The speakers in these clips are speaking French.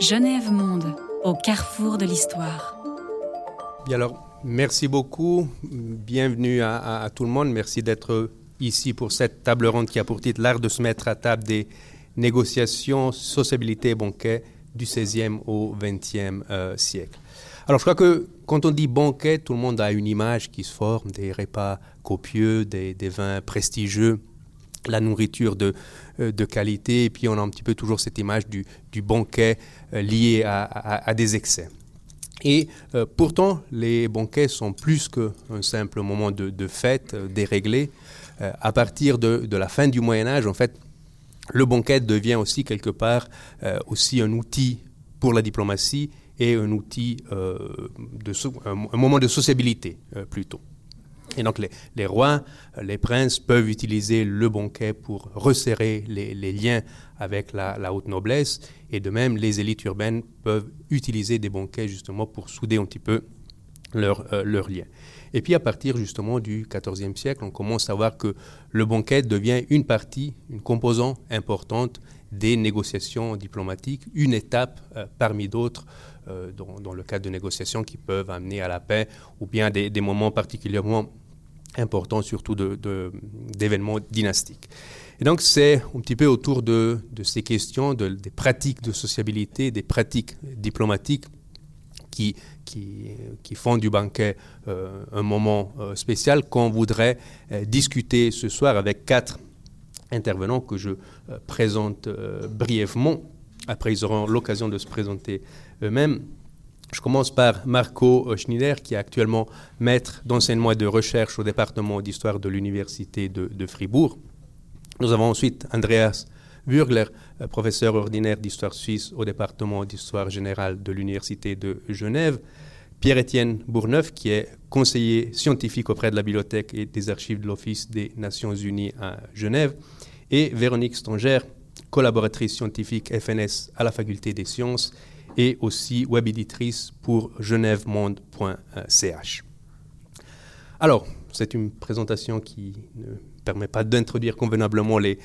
Genève Monde, au carrefour de l'histoire. Bien alors, merci beaucoup. Bienvenue à, tout le monde. Merci d'être ici pour cette table ronde qui a pour titre L'art de se mettre à table des négociations, sociabilité et banquet du XVIe au XXe euh, siècle. Alors, je crois que quand on dit banquet, tout le monde a une image qui se forme, des repas copieux, des, vins prestigieux, la nourriture de, euh, de, qualité, et puis on a un petit peu toujours cette image du, banquet euh, lié à, des excès. Et pourtant, les banquets sont plus qu'un simple moment de, de fête déréglé. à partir de, de, la fin du Moyen Âge, en fait, le banquet devient aussi quelque part euh, aussi un outil pour la diplomatie et un outil, euh, de un, moment de sociabilité euh, plutôt. Et donc les, rois, les princes peuvent utiliser le banquet pour resserrer les, liens avec la, haute noblesse, et de même les élites urbaines peuvent utiliser des banquets justement pour souder un petit peu leurs liens. Et puis à partir justement du XIVe siècle, on commence à voir que le banquet devient une partie, une composante importante des négociations diplomatiques, une étape euh, parmi d'autres euh, dans, le cadre de négociations qui peuvent amener à la paix ou bien des, moments particulièrement importants, surtout d'événements dynastiques. Et donc c'est un petit peu autour de, ces questions, des pratiques de sociabilité, des pratiques diplomatiques qui, qui, font du banquet euh, un moment euh, spécial qu'on voudrait euh, discuter ce soir avec quatre intervenants que je présente brièvement. Après, ils auront l'occasion de se présenter eux-mêmes. Je commence par Marco Schneider, qui est actuellement maître d'enseignement et de recherche au département d'histoire de l'Université de, Fribourg. Nous avons ensuite Andreas Burgler, euh, professeur ordinaire d'histoire suisse au département d'histoire générale de l'Université de Genève. Pierre-Étienne Bourneuf, qui est conseiller scientifique auprès de la bibliothèque et des archives de l'Office des Nations Unies à Genève. Et Véronique Stongère, collaboratrice scientifique FNS à la Faculté des Sciences et aussi web éditrice pour genèvemonde.ch. Alors, c'est une présentation qui ne permet pas d'introduire convenablement les,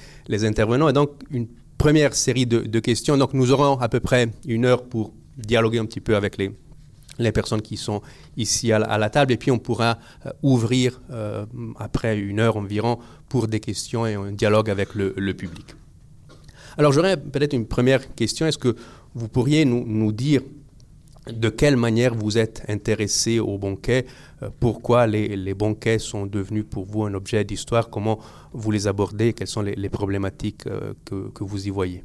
intervenants. Et donc, une première série de, questions. Donc, nous aurons à peu près une heure pour dialoguer un petit peu avec les, les personnes qui sont ici à la, table. Et puis, on pourra euh, ouvrir euh, après une heure environ pour des questions et un dialogue avec le, le public. Alors, j'aurais peut-être une première question. Est-ce que vous pourriez nous, nous dire de quelle manière vous êtes intéressé aux banquets, euh, pourquoi les, banquets sont devenus pour vous un objet d'histoire, comment vous les abordez, quelles sont les, problématiques euh, que, vous y voyez.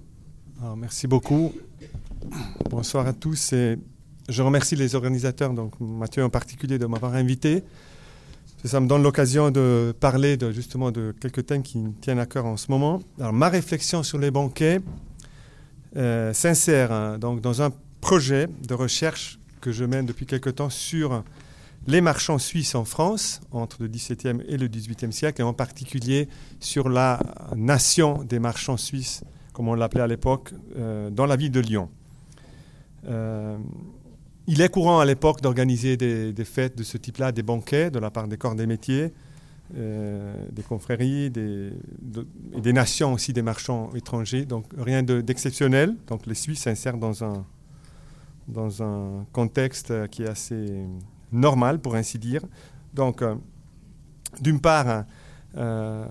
merci beaucoup. Bonsoir à tous et je remercie les organisateurs, donc Mathieu en particulier, de m'avoir invité. Ça me donne l'occasion de parler de, justement de quelques thèmes qui me tiennent à cœur en ce moment. Alors, ma réflexion sur les banquets euh, s'insère hein, donc dans un projet de recherche que je mène depuis quelque temps sur les marchands suisses en France entre le XVIIe et le XVIIIe siècle, et en particulier sur la nation des marchands suisses, comme on l'appelait à l'époque, euh, dans la ville de Lyon. Euh, il est courant à l'époque d'organiser des, fêtes de ce type-là, des banquets de la part des corps des métiers, des confréries, des, et des nations aussi, des marchands étrangers. Donc rien d'exceptionnel. donc les Suisses s'insèrent dans un, dans un contexte qui est assez normal, pour ainsi dire. Donc, euh, d'une part, euh,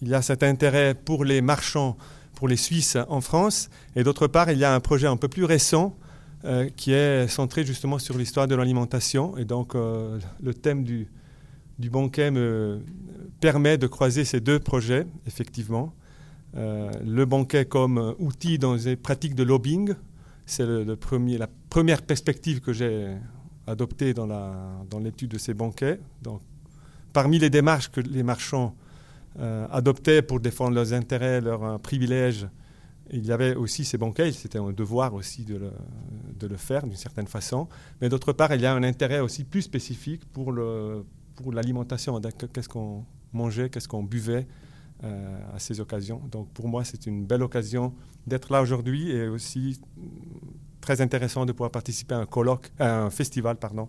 il y a cet intérêt pour les marchands, pour les Suisses en France, et d'autre part, il y a un projet un peu plus récent euh, qui est centré justement sur l'histoire de l'alimentation. Et donc, le thème du, du banquet me permet de croiser ces deux projets, effectivement. le banquet comme outil dans les pratiques de lobbying, c'est le, premier, la première perspective que j'ai adoptée dans, l'étude de ces banquets. Donc, parmi les démarches que les marchands euh, adoptaient pour défendre leurs intérêts, leurs euh, privilèges, il y avait aussi ces banquets, c'était un devoir aussi de le faire d'une certaine façon. Mais d'autre part, il y a un intérêt aussi plus spécifique pour, le, pour l'alimentation. Qu'est-ce qu'on mangeait, qu'est-ce qu'on buvait euh, à ces occasions. Donc pour moi, c'est une belle occasion d'être là aujourd'hui et aussi très intéressant de pouvoir participer à un colloque, à un festival pardon,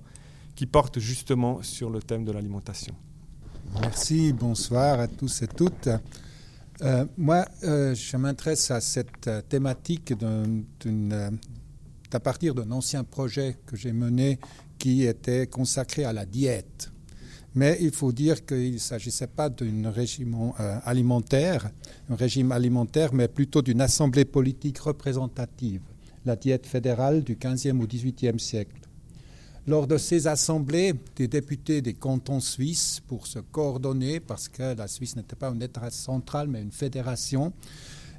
qui porte justement sur le thème de l'alimentation. Merci, bonsoir à tous et toutes. moi, je m'intéresse à cette thématique à partir d'un ancien projet que j'ai mené qui était consacré à la diète. Mais il faut dire qu'il ne s'agissait pas d'un régime alimentaire, un régime alimentaire, mais plutôt d'une assemblée politique représentative, la diète fédérale du 15e au 18e siècle. Lors de ces assemblées, des députés des cantons suisses, pour se coordonner, parce que la Suisse n'était pas un État central, mais une fédération,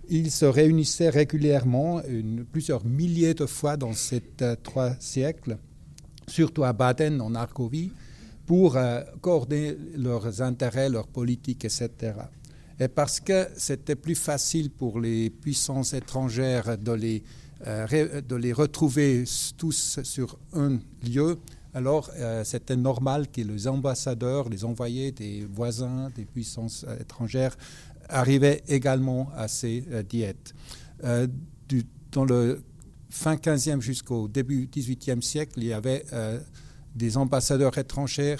ils se réunissaient régulièrement, plusieurs milliers de fois dans ces euh, trois siècles, surtout à Baden, en Argovie, pour euh, coordonner leurs intérêts, leurs politiques, etc. Et parce que c'était plus facile pour les puissances étrangères de les euh, de les retrouver tous sur un lieu, alors euh, c'était normal que les ambassadeurs, les envoyés des voisins, des puissances étrangères arrivaient également à ces diètes. Du, dans le fin 15e jusqu'au début 18e siècle, il y avait des ambassadeurs étrangers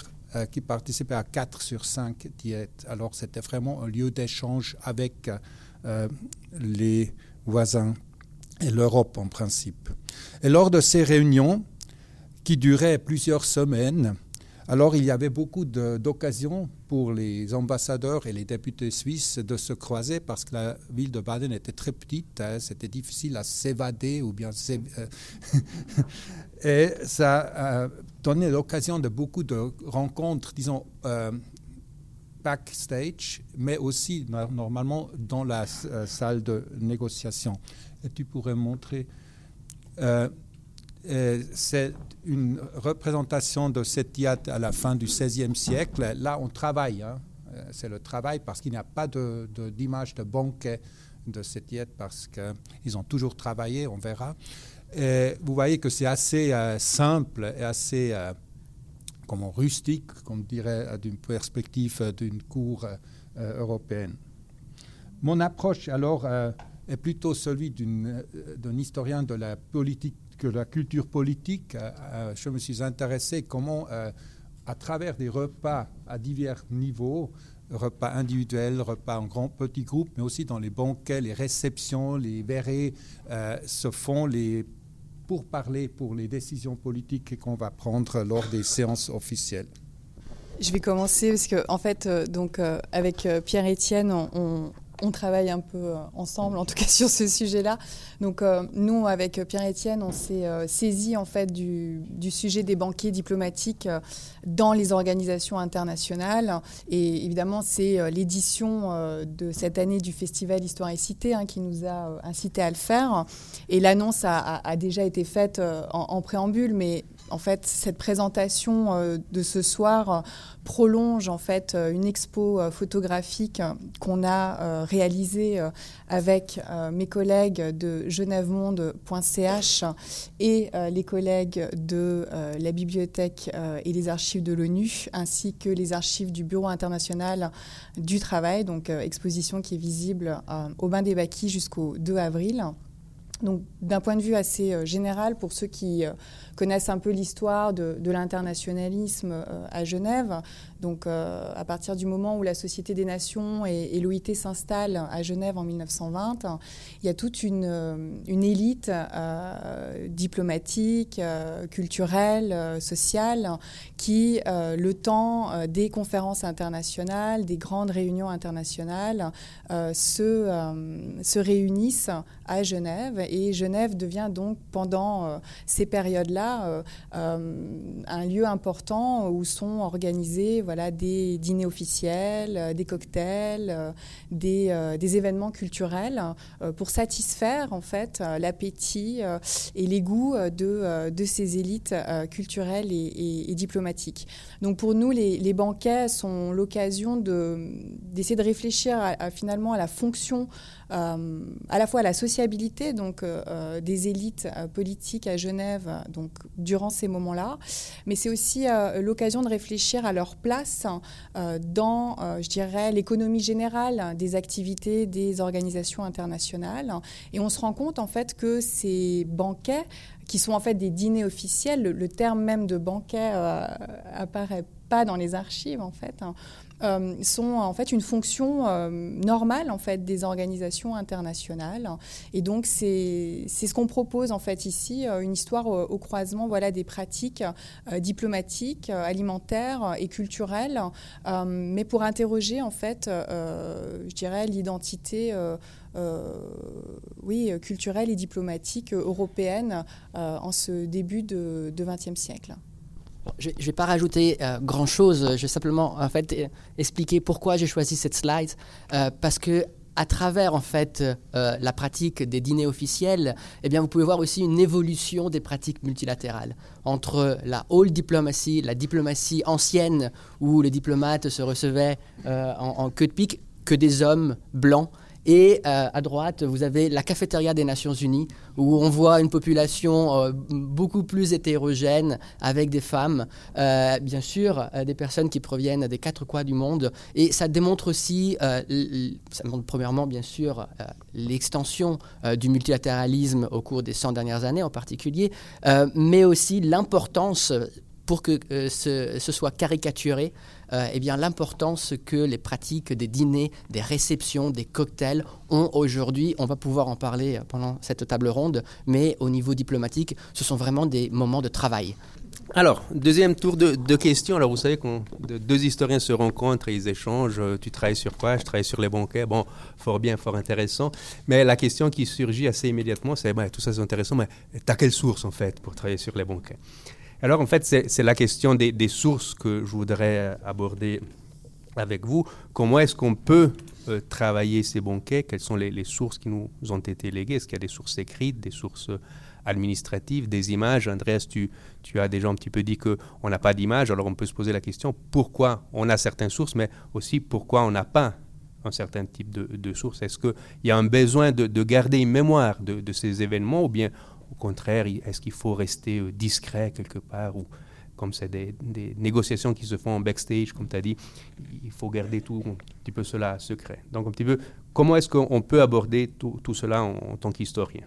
qui participaient à 4 sur 5 diètes. Alors c'était vraiment un lieu d'échange avec les voisins et l'Europe en principe. Et lors de ces réunions, qui duraient plusieurs semaines, alors il y avait beaucoup d'occasions pour les ambassadeurs et les députés suisses de se croiser parce que la ville de Baden était très petite, hein, c'était difficile à s'évader ou bien euh, et ça donné l'occasion de beaucoup de rencontres, disons euh, backstage, mais aussi normalement dans la euh, salle de négociation tu pourrais montrer. Euh, c'est une représentation de cette diète à la fin du XVIe siècle. Là, on travaille. Hein. C'est le travail parce qu'il n'y a pas d'image de, de, banquet de cette diète parce qu'ils ont toujours travaillé, on verra. Vous voyez que c'est assez simple et assez comment, rustique, comme dirait d'une perspective d'une cour européenne. Mon approche, alors, est plutôt celui euh, d'un historien de la politique, de la culture politique. Euh, euh, je me suis intéressé comment, à travers des repas à divers niveaux, repas individuels, repas en grands petits groupes, mais aussi dans les banquets, les réceptions, les verrets, se font les pour parler pour les décisions politiques qu'on va prendre lors des séances officielles. Je vais commencer parce que en fait, donc avec Pierre Étienne, on, on travaille un peu euh, ensemble, en tout cas sur ce sujet-là. Donc euh, nous, avec Pierre-Étienne, on s'est euh, saisi en fait du, sujet des banquiers diplomatiques dans les organisations internationales. Et évidemment, c'est l'édition de cette année du Festival Histoire et Cité hein, qui nous a incité à le faire. Et l'annonce a, déjà été faite en, préambule, mais en fait, cette présentation de ce soir prolonge en fait une expo photographique qu'on a réalisée avec mes collègues de genèvemonde.ch et les collègues de la bibliothèque et les archives de l'ONU, ainsi que les archives du Bureau international du travail, donc exposition qui est visible au Bain des Baquis jusqu'au 2 avril. Donc, d'un point de vue assez général, pour ceux qui connaissent un peu l'histoire de, l'internationalisme euh, à Genève. Donc, euh, à partir du moment où la Société des Nations et, l'OIT s'installent à Genève en 1920, il y a toute une, euh, élite diplomatique, culturelle, sociale, qui, le temps des conférences internationales, des grandes réunions internationales, se réunissent à Genève. Et Genève devient donc, pendant ces périodes-là, euh, euh, un lieu important où sont organisés voilà, des dîners officiels, euh, des cocktails, des, événements culturels pour satisfaire en fait l'appétit et les goûts de, de ces élites culturelles et, diplomatiques. Donc pour nous, les, banquets sont l'occasion d'essayer de, réfléchir finalement à la fonction à la fois la sociabilité donc, euh, euh, des élites politiques à Genève donc, durant ces moments-là, mais c'est aussi l'occasion de réfléchir à leur place dans, je dirais, l'économie générale des activités des organisations internationales. Et on se rend compte en fait que ces banquets qui sont en fait des dîners officiels. Le, terme même de banquet apparaît pas dans les archives en fait. Hein. Sont en fait une fonction normale en fait des organisations internationales. Et donc c'est ce qu'on propose en fait ici, une histoire au, croisement voilà des pratiques diplomatiques, alimentaires et culturelles, mais pour interroger en fait, je dirais l'identité euh, oui, culturelle et diplomatique européenne euh, en ce début de XXe siècle. Je ne vais pas rajouter euh, grand-chose, je vais simplement en fait, expliquer pourquoi j'ai choisi cette slide. parce que à travers en fait la pratique des dîners officiels, eh bien vous pouvez voir aussi une évolution des pratiques multilatérales entre la old diplomacy, la diplomatie ancienne où les diplomates se recevaient en, en, queue de pique, que des hommes blancs et euh, à droite, vous avez la cafétéria des Nations Unies, où on voit une population euh, beaucoup plus hétérogène, avec des femmes, euh, bien sûr, des personnes qui proviennent des quatre coins du monde. Et ça démontre aussi, ça montre premièrement, bien sûr, l'extension du multilatéralisme au cours des 100 dernières années en particulier, mais aussi l'importance pour que ce, ce, soit caricaturé, euh, eh bien l'importance que les pratiques des dîners, des réceptions, des cocktails ont aujourd'hui. On va pouvoir en parler pendant cette table ronde, mais au niveau diplomatique, ce sont vraiment des moments de travail. Alors, deuxième tour de, questions. Alors, vous savez deux historiens se rencontrent et ils échangent. Euh, tu travailles sur quoi? Je travaille sur les banquets. Bon, fort bien, fort intéressant. Mais la question qui surgit assez immédiatement, c'est tout ça c'est intéressant, mais tu as quelle source en fait pour travailler sur les banquets? Alors en fait, c'est la question des, sources que je voudrais aborder avec vous. Comment est-ce qu'on peut euh, travailler ces banquets? Quelles sont les, sources qui nous ont été léguées? Est-ce qu'il y a des sources écrites, des sources administratives, des images? Andreas, tu, tu as déjà un petit peu dit qu'on n'a pas d'images, alors on peut se poser la question pourquoi on a certaines sources, mais aussi pourquoi on n'a pas un certain type de, sources? Est-ce qu'il y a un besoin de, garder une mémoire de, de, ces événements ou bien au contraire, est-ce qu'il faut rester euh, discret quelque part ou comme c'est des, négociations qui se font en backstage, comme tu as dit, il faut garder tout un petit peu cela secret. Donc un petit peu, comment est-ce qu'on peut aborder tout, cela en, tant qu'historien?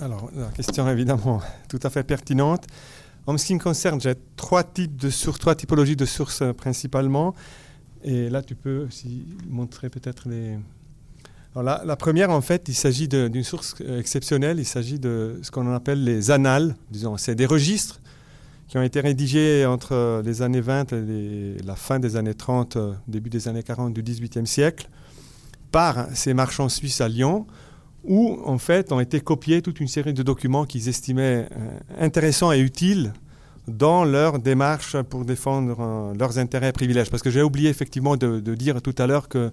Alors, la question est évidemment tout à fait pertinente. En ce qui me concerne, j'ai trois types de sources, trois typologies de sources euh, principalement. Et là, tu peux aussi montrer peut-être les, la, première, en fait, il s'agit d'une source euh, exceptionnelle. Il s'agit de ce qu'on appelle les annales. C'est des registres qui ont été rédigés entre les années 20 et la fin des années 30, euh, début des années 40 du XVIIIe siècle, par ces marchands suisses à Lyon, où, en fait, ont été copiés toute une série de documents qu'ils estimaient euh, intéressants et utiles dans leur démarche pour défendre leurs intérêts et privilèges. Parce que j'ai oublié effectivement de dire tout à l'heure que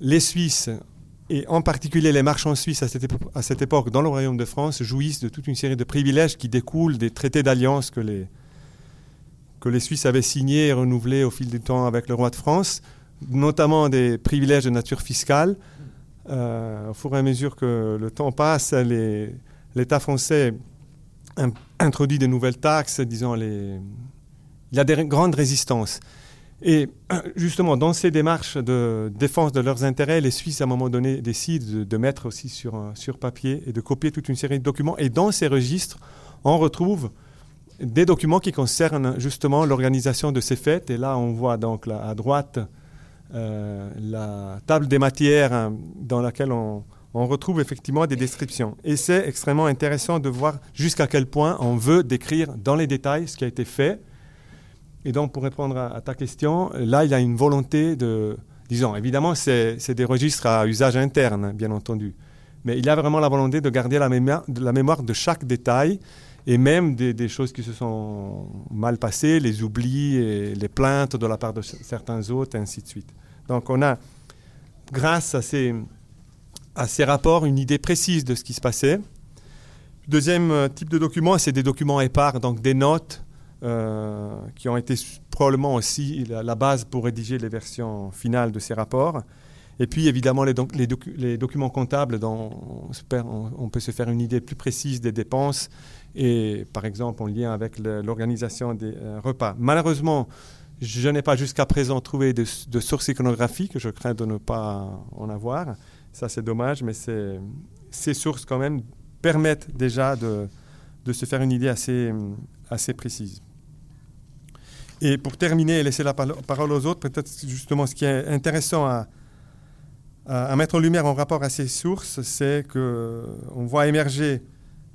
les Suisses, et en particulier les marchands suisses à cette, époque, dans le Royaume de France, jouissent de toute une série de privilèges qui découlent des traités d'alliance que les, que les Suisses avaient signés et renouvelés au fil du temps avec le roi de France, notamment des privilèges de nature fiscale. Euh, au fur et à mesure que le temps passe, l'État français introduit de nouvelles taxes, disons, il y a des grandes résistances. Et justement, dans ces démarches de défense de leurs intérêts, les Suisses, à un moment donné, décident de, mettre aussi sur, euh, sur papier et de copier toute une série de documents. Et dans ces registres, on retrouve des documents qui concernent justement l'organisation de ces fêtes. Et là, on voit donc à droite euh, la table des matières hein, dans laquelle on, on retrouve effectivement des descriptions. Et c'est extrêmement intéressant de voir jusqu'à quel point on veut décrire dans les détails ce qui a été fait et donc, pour répondre à, ta question, là, il y a une volonté de, disons, évidemment, c'est des registres à usage interne, bien entendu, mais il y a vraiment la volonté de garder la mémoire, la mémoire de chaque détail et même des, choses qui se sont mal passées, les oublis et les plaintes de la part de certains autres, ainsi de suite. Donc, on a, grâce à ces, rapports, une idée précise de ce qui se passait. Deuxième euh, type de document, c'est des documents épars, donc des notes qui ont été probablement aussi la, base pour rédiger les versions finales de ces rapports. Et puis évidemment les, documents comptables dont on, peut se faire une idée plus précise des dépenses et par exemple en lien avec l'organisation des euh, repas. Malheureusement, je n'ai pas jusqu'à présent trouvé de, de, sources iconographiques, je crains de ne pas en avoir. Ça c'est dommage, mais ces sources quand même permettent déjà de, se faire une idée assez, précises. Et pour terminer et laisser la parole aux autres, peut-être justement ce qui est intéressant à, mettre en lumière en rapport à ces sources, c'est qu'on voit émerger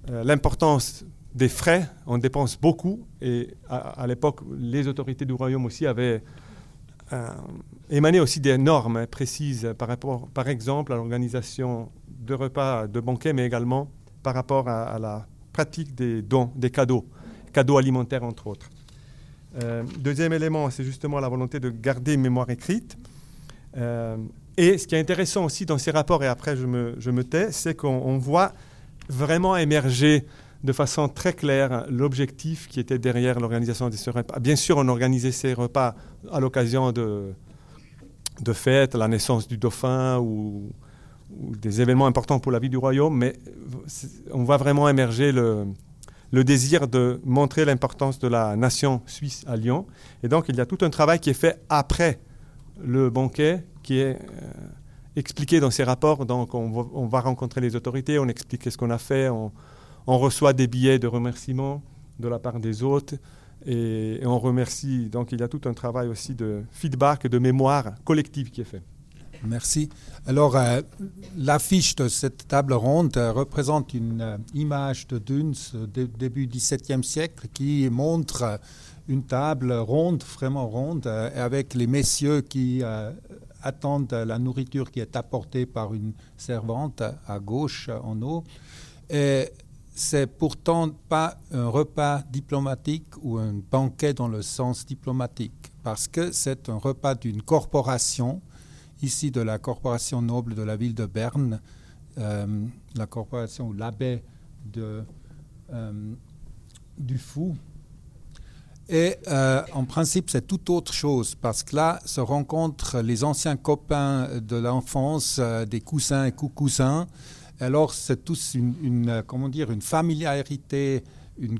euh, l'importance des frais. On dépense beaucoup et à, l'époque, les autorités du royaume aussi avaient euh, émané aussi des normes précises par rapport, par exemple, à l'organisation de repas, de banquets, mais également par rapport à la pratique des dons, des cadeaux, cadeaux alimentaires entre autres. Euh, deuxième élément, c'est justement la volonté de garder une mémoire écrite. Euh, et ce qui est intéressant aussi dans ces rapports, et après je me, tais, c'est qu'on voit vraiment émerger de façon très claire l'objectif qui était derrière l'organisation de ces repas. Bien sûr, on organisait ces repas à l'occasion de, de fêtes, la naissance du dauphin ou, des événements importants pour la vie du royaume, mais on voit vraiment émerger le, le désir de montrer l'importance de la nation suisse à Lyon. Et donc, il y a tout un travail qui est fait après le banquet, qui est euh, expliqué dans ces rapports. Donc, on va, rencontrer les autorités, on explique ce qu'on a fait, on, reçoit des billets de remerciement de la part des hôtes. Et, et, on remercie. Donc, il y a tout un travail aussi de feedback, de mémoire collective qui est fait. Merci. Alors, euh, l'affiche de cette table ronde euh, représente une euh, image de Duns début XVIIe siècle qui montre une table ronde, vraiment ronde, avec les messieurs qui attendent la nourriture qui est apportée par une servante à gauche en haut. Et c'est pourtant pas un repas diplomatique ou un banquet dans le sens diplomatique, parce que c'est un repas d'une corporation ici de la corporation noble de la ville de Berne, euh, la corporation ou l'abbé euh, du Fou. Et euh, en principe, c'est tout autre chose, parce que là se rencontrent les anciens copains de l'enfance, des cousins et coucousins. Alors, c'est tous une, une, comment dire, une familiarité, une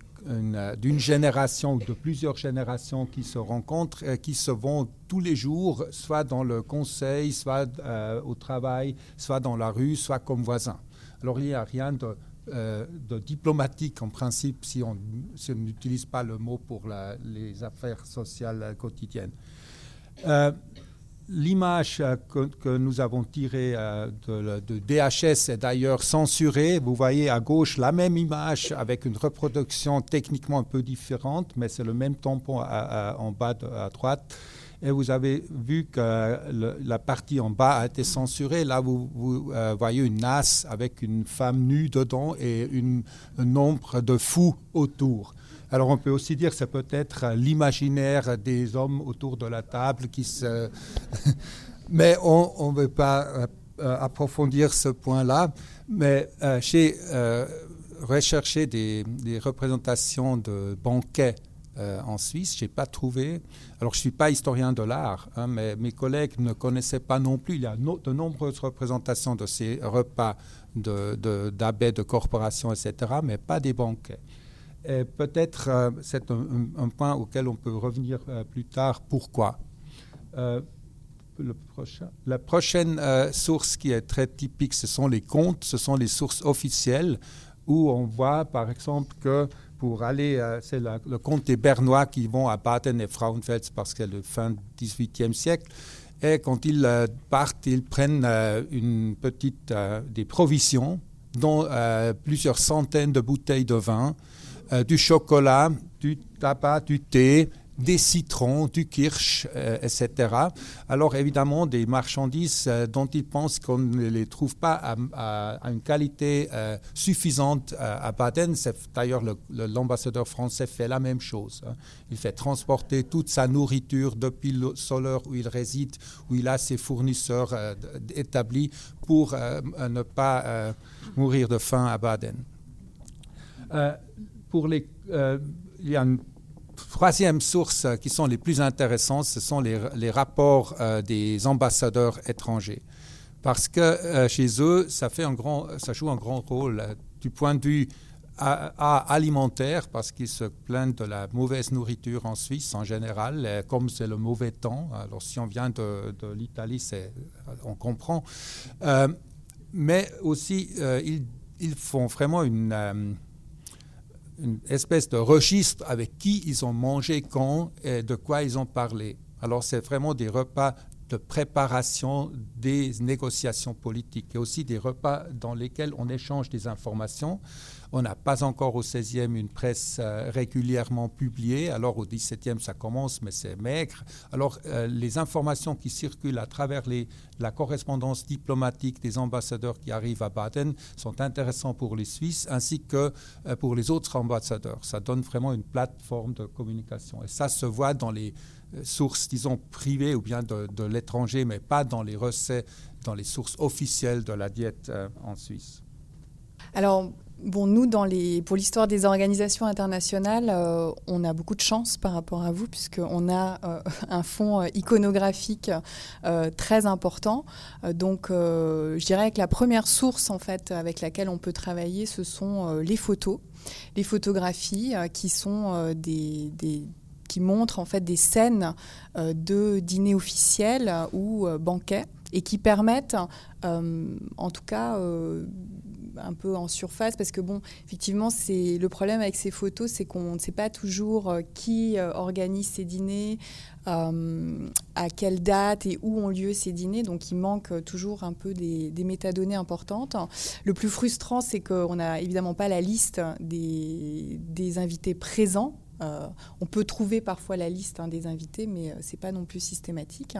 d'une génération ou de plusieurs générations qui se rencontrent, et qui se vont tous les jours, soit dans le conseil, soit euh, au travail, soit dans la rue, soit comme voisins. Alors il n'y a rien de, euh, de, diplomatique en principe si on, n'utilise pas le mot pour les affaires sociales quotidiennes. L'image euh, que, nous avons tirée euh, de, DHS est d'ailleurs censurée. Vous voyez à gauche la même image avec une reproduction techniquement un peu différente, mais c'est le même tampon en bas à droite. Et vous avez vu que la partie en bas a été censurée. Là, vous, euh, voyez une nasse avec une femme nue dedans et un nombre de fous autour. Alors on peut aussi dire que c'est peut-être l'imaginaire des hommes autour de la table qui se... Mais on ne veut pas euh, euh, approfondir ce point-là. Mais euh, j'ai recherché des, représentations de banquets en Suisse. Je n'ai pas trouvé. Alors, je ne suis pas historien de l'art, hein, mais mes collègues ne connaissaient pas non plus. Il y a de nombreuses représentations de ces repas d'abbés, de corporations, etc., mais pas des banquets. Peut-être euh, c'est un, point auquel on peut revenir euh, plus tard. Pourquoi? Euh. La prochaine source qui est très typique, ce sont les comptes, ce sont les sources officielles où on voit par exemple que pour aller, c'est le compte des Bernois qui vont à Baden et Frauenfeld parce que c'est le fin 18e siècle. Et quand ils partent, ils prennent une petite, des provisions, dont plusieurs centaines de bouteilles de vin, euh, du chocolat, du tabac, du thé, des citrons, du kirsch, euh, etc. Alors évidemment, des marchandises euh, dont ils pensent qu'on ne les trouve pas à, une qualité suffisante à Baden. D'ailleurs, l'ambassadeur français fait la même chose. Hein. Il fait transporter toute sa nourriture depuis le soleur où il réside, où il a ses fournisseurs établis pour ne pas mourir de faim à Baden pour les, euh, il y a une troisième source qui sont les plus intéressantes, ce sont les, rapports euh, des ambassadeurs étrangers. Parce que euh, chez eux, ça, fait un grand, ça joue un grand rôle du point de vue alimentaire, parce qu'ils se plaignent de la mauvaise nourriture en Suisse en général, comme c'est le mauvais temps. Alors si on vient de, de l'Italie, on comprend. mais aussi, ils, ils, font vraiment une une espèce de registre avec qui ils ont mangé quand et de quoi ils ont parlé. Alors c'est vraiment des repas de préparation des négociations politiques et aussi des repas dans lesquels on échange des informations. On n'a pas encore au 16e une presse euh, régulièrement publiée, alors au 17e ça commence, mais c'est maigre. Alors euh, les informations qui circulent à travers la correspondance diplomatique des ambassadeurs qui arrivent à Baden sont intéressantes pour les Suisses ainsi que euh, pour les autres ambassadeurs. Ça donne vraiment une plateforme de communication et ça se voit dans les sources, disons, privées ou bien de, de l'étranger, mais pas dans les recettes, dans les sources officielles de la diète en Suisse. Alors, Bon, nous, dans les, pour l'histoire des organisations internationales, euh, on a beaucoup de chance par rapport à vous, puisqu'on a euh, un fonds euh, iconographique très important. donc, je dirais que la première source, en fait, avec laquelle on peut travailler, ce sont les photos, les photographies qui sont des, qui montrent en fait des scènes de dîners officiels ou banquets et qui permettent, en tout cas, un peu en surface parce que bon, effectivement, c'est le problème avec ces photos, c'est qu'on ne sait pas toujours euh, qui euh, organise ces dîners, euh, à quelle date et où ont lieu ces dîners. Donc, il manque toujours un peu des, métadonnées importantes. Le plus frustrant, c'est qu'on n'a évidemment pas la liste des, des invités présents euh, on peut trouver parfois la liste hein, des invités, mais euh, ce n'est pas non plus systématique.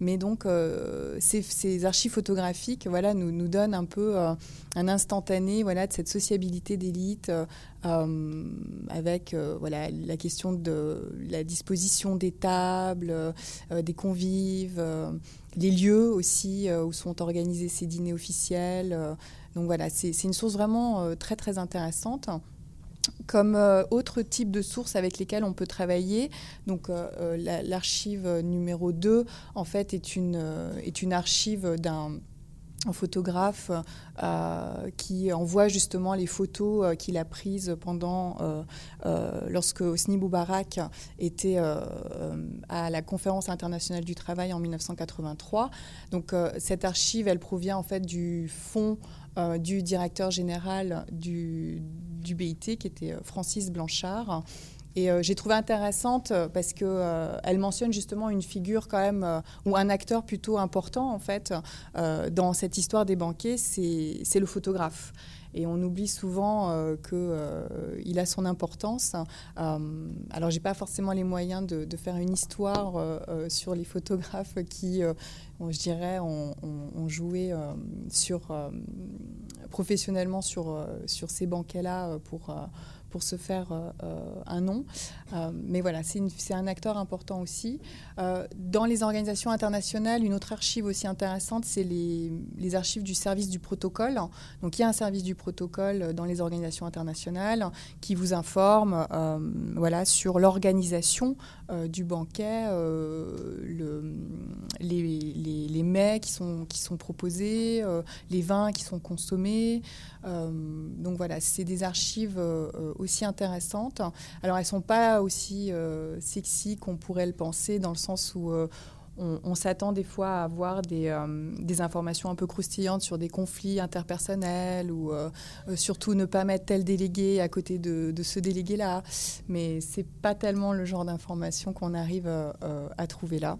Mais donc, euh, ces, archives photographiques voilà, nous, nous donnent un peu un instantané voilà, de cette sociabilité d'élite avec voilà, la question de la disposition des tables, des convives, les lieux aussi où sont organisés ces dîners officiels. donc voilà, c'est une source vraiment très très intéressante. Comme euh, autre type de sources avec lesquelles on peut travailler, donc euh, euh, l'archive numéro 2 en fait est une, est une archive d'un photographe qui envoie justement les photos qu'il a prises pendant lorsque Hosni Boubarak était à la conférence internationale du travail en 1983. Donc cette archive, elle provient en fait du fonds euh, du directeur général du, du, BIT, qui était euh, Francis Blanchard. Et euh, j'ai trouvé intéressante parce qu'elle elle mentionne justement une figure quand même, ou un acteur plutôt important en fait, dans cette histoire des banquiers, c'est le photographe. Et on oublie souvent euh, qu'il euh, a son importance. Euh, alors, j'ai pas forcément les moyens de, faire une histoire sur les photographes qui, je dirais, ont, joué sur, professionnellement sur, sur ces banquets-là pour pour se faire euh, euh, un nom. Euh, mais voilà, c'est un acteur important aussi. dans les organisations internationales, une autre archive aussi intéressante, c'est les, les, archives du service du protocole. Donc il y a un service du protocole dans les organisations internationales qui vous informe voilà, sur l'organisation du banquet, le, les, les, les, mets qui sont, qui sont proposés, les vins qui sont consommés. donc voilà, c'est des archives aussi intéressantes. Alors elles ne sont pas aussi euh, sexy qu'on pourrait le penser, dans le sens où euh, on, s'attend des fois à avoir des, euh, des, informations un peu croustillantes sur des conflits interpersonnels ou surtout ne pas mettre tel délégué à côté de, ce délégué-là. Mais ce n'est pas tellement le genre d'information qu'on arrive à trouver là.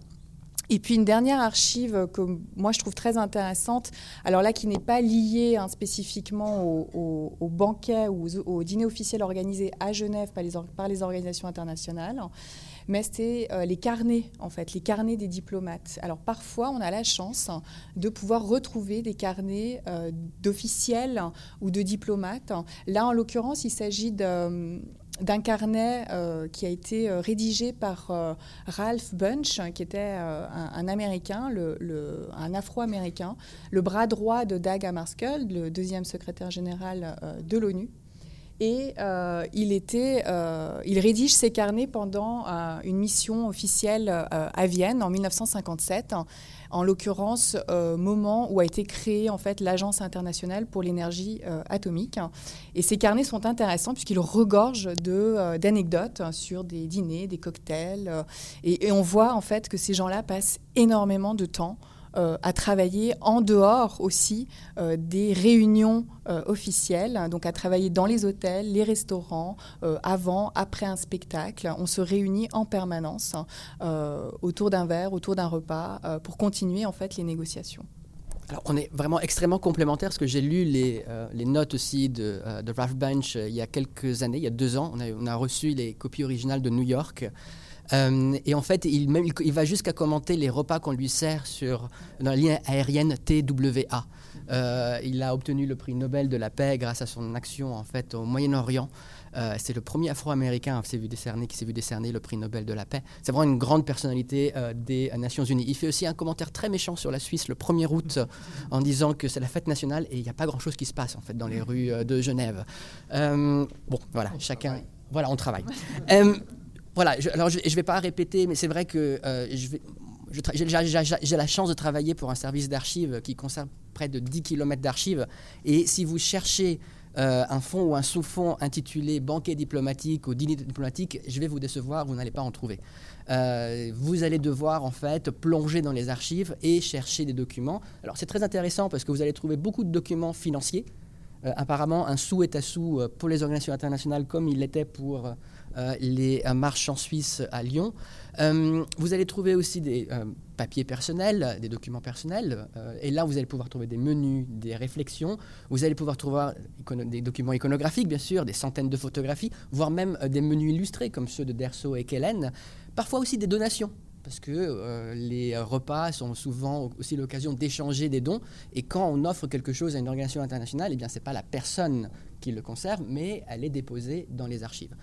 Et puis une dernière archive que moi je trouve très intéressante, alors là qui n'est pas liée hein, spécifiquement au, au, banquet ou au, dîner officiel organisé à Genève par les organisations internationales, mais c'est euh, les carnets en fait, les carnets des diplomates. Alors parfois on a la chance de pouvoir retrouver des carnets euh, d'officiels ou de diplomates. Là en l'occurrence il s'agit de d'un carnet euh, qui a été euh, rédigé par euh, Ralph Bunch, qui était un, Américain, le, un Afro-Américain, le bras droit de Dag Hammarskjöld, le deuxième secrétaire général de l'ONU. Et il, était, il rédige ses carnets pendant une mission officielle à Vienne en 1957 en l'occurrence euh, moment où a été créée en fait l'Agence internationale pour l'énergie euh, atomique. Et ces carnets sont intéressants puisqu'ils regorgent de, euh, d'anecdotes sur des dîners, des cocktails. Et, on voit en fait que ces gens-là passent énormément de temps à travailler en dehors aussi des réunions officielles, donc à travailler dans les hôtels, les restaurants, avant, après un spectacle. On se réunit en permanence autour d'un verre, autour d'un repas, pour continuer en fait les négociations. Alors, on est vraiment extrêmement complémentaires parce que j'ai lu les, euh, notes aussi de, euh, de Ralph Bunch euh, il y a quelques années, il y a deux ans. On a reçu les copies originales de New York. Et en fait, il, même, il, va jusqu'à commenter les repas qu'on lui sert sur, dans la ligne aérienne TWA. il a obtenu le prix Nobel de la paix grâce à son action en fait au Moyen-Orient. Euh, c'est le premier Afro-Américain qui s'est vu décerner, qui s'est vu décerner le prix Nobel de la paix. C'est vraiment une grande personnalité euh, des Nations Unies. Il fait aussi un commentaire très méchant sur la Suisse le 1er août en disant que c'est la fête nationale et il n'y a pas grand-chose qui se passe en fait dans les rues euh, de Genève. bon, voilà, chacun. Voilà, on travaille. voilà, alors je ne vais pas répéter, mais c'est vrai que je vais j'ai la chance de travailler pour un service d'archives qui concerne près de 10 km d'archives. Et si vous cherchez euh, un fonds ou un sous-fonds intitulé banquet diplomatique ou dîner diplomatique, je vais vous décevoir, vous n'allez pas en trouver. Euh, vous allez devoir en fait plonger dans les archives et chercher des documents. Alors c'est très intéressant parce que vous allez trouver beaucoup de documents financiers. Euh, apparemment, un sou est à sou pour les organisations internationales comme il l'était pour les marchands suisses à Lyon. vous allez trouver aussi des papiers personnels, des documents personnels. Euh, et là, vous allez pouvoir trouver des menus, des réflexions. Vous allez pouvoir trouver des documents iconographiques, bien sûr, des centaines de photographies, voire même euh, des menus illustrés comme ceux de Derso et Kellen. Parfois aussi des donations. Parce que euh, les repas sont souvent aussi l'occasion d'échanger des dons. Et quand on offre quelque chose à une organisation internationale, eh ce n'est pas la personne qui le conserve, mais elle est déposée dans les archives.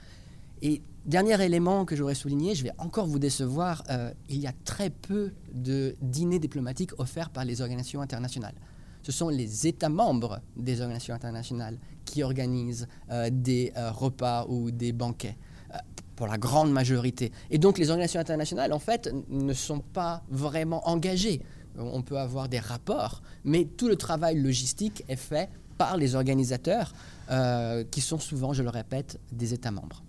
Et dernier élément que j'aurais souligné, je vais encore vous décevoir, euh, il y a très peu de dîners diplomatiques offerts par les organisations internationales. Ce sont les États membres des organisations internationales qui organisent euh, des euh, repas ou des banquets, pour la grande majorité. Et donc les organisations internationales, en fait, ne sont pas vraiment engagées. On peut avoir des rapports, mais tout le travail logistique est fait par les organisateurs, qui sont souvent, je le répète, des États membres.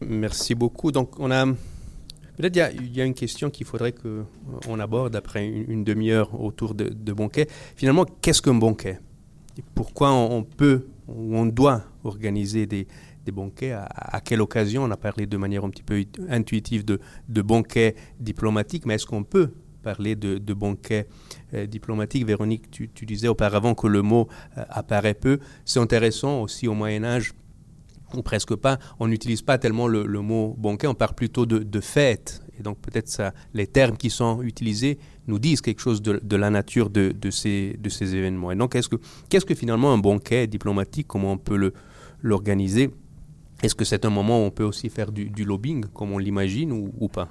Merci beaucoup. Donc, on a. Peut-être il y, a une question qu'il faudrait qu'on aborde après une, demi-heure autour de, de banquet. Finalement, qu'est-ce qu'un banquet Pourquoi on, peut ou on doit organiser des, banquets à, quelle occasion? On a parlé de manière un petit peu intuitive de, banquets diplomatiques, mais est-ce qu'on peut parler de, de banquets euh, diplomatiques Véronique, tu, tu, disais auparavant que le mot euh, apparaît peu. C'est intéressant aussi au Moyen Âge presque pas, on n'utilise pas tellement le, mot banquet, on parle plutôt de, fête. Et donc peut-être ça, les termes qui sont utilisés nous disent quelque chose de, la nature de, ces, de ces événements. Et donc qu'est-ce que, qu'est-ce que finalement un banquet diplomatique, comment on peut l'organiser? Est-ce que c'est un moment où on peut aussi faire du, lobbying, comme on l'imagine, ou, pas?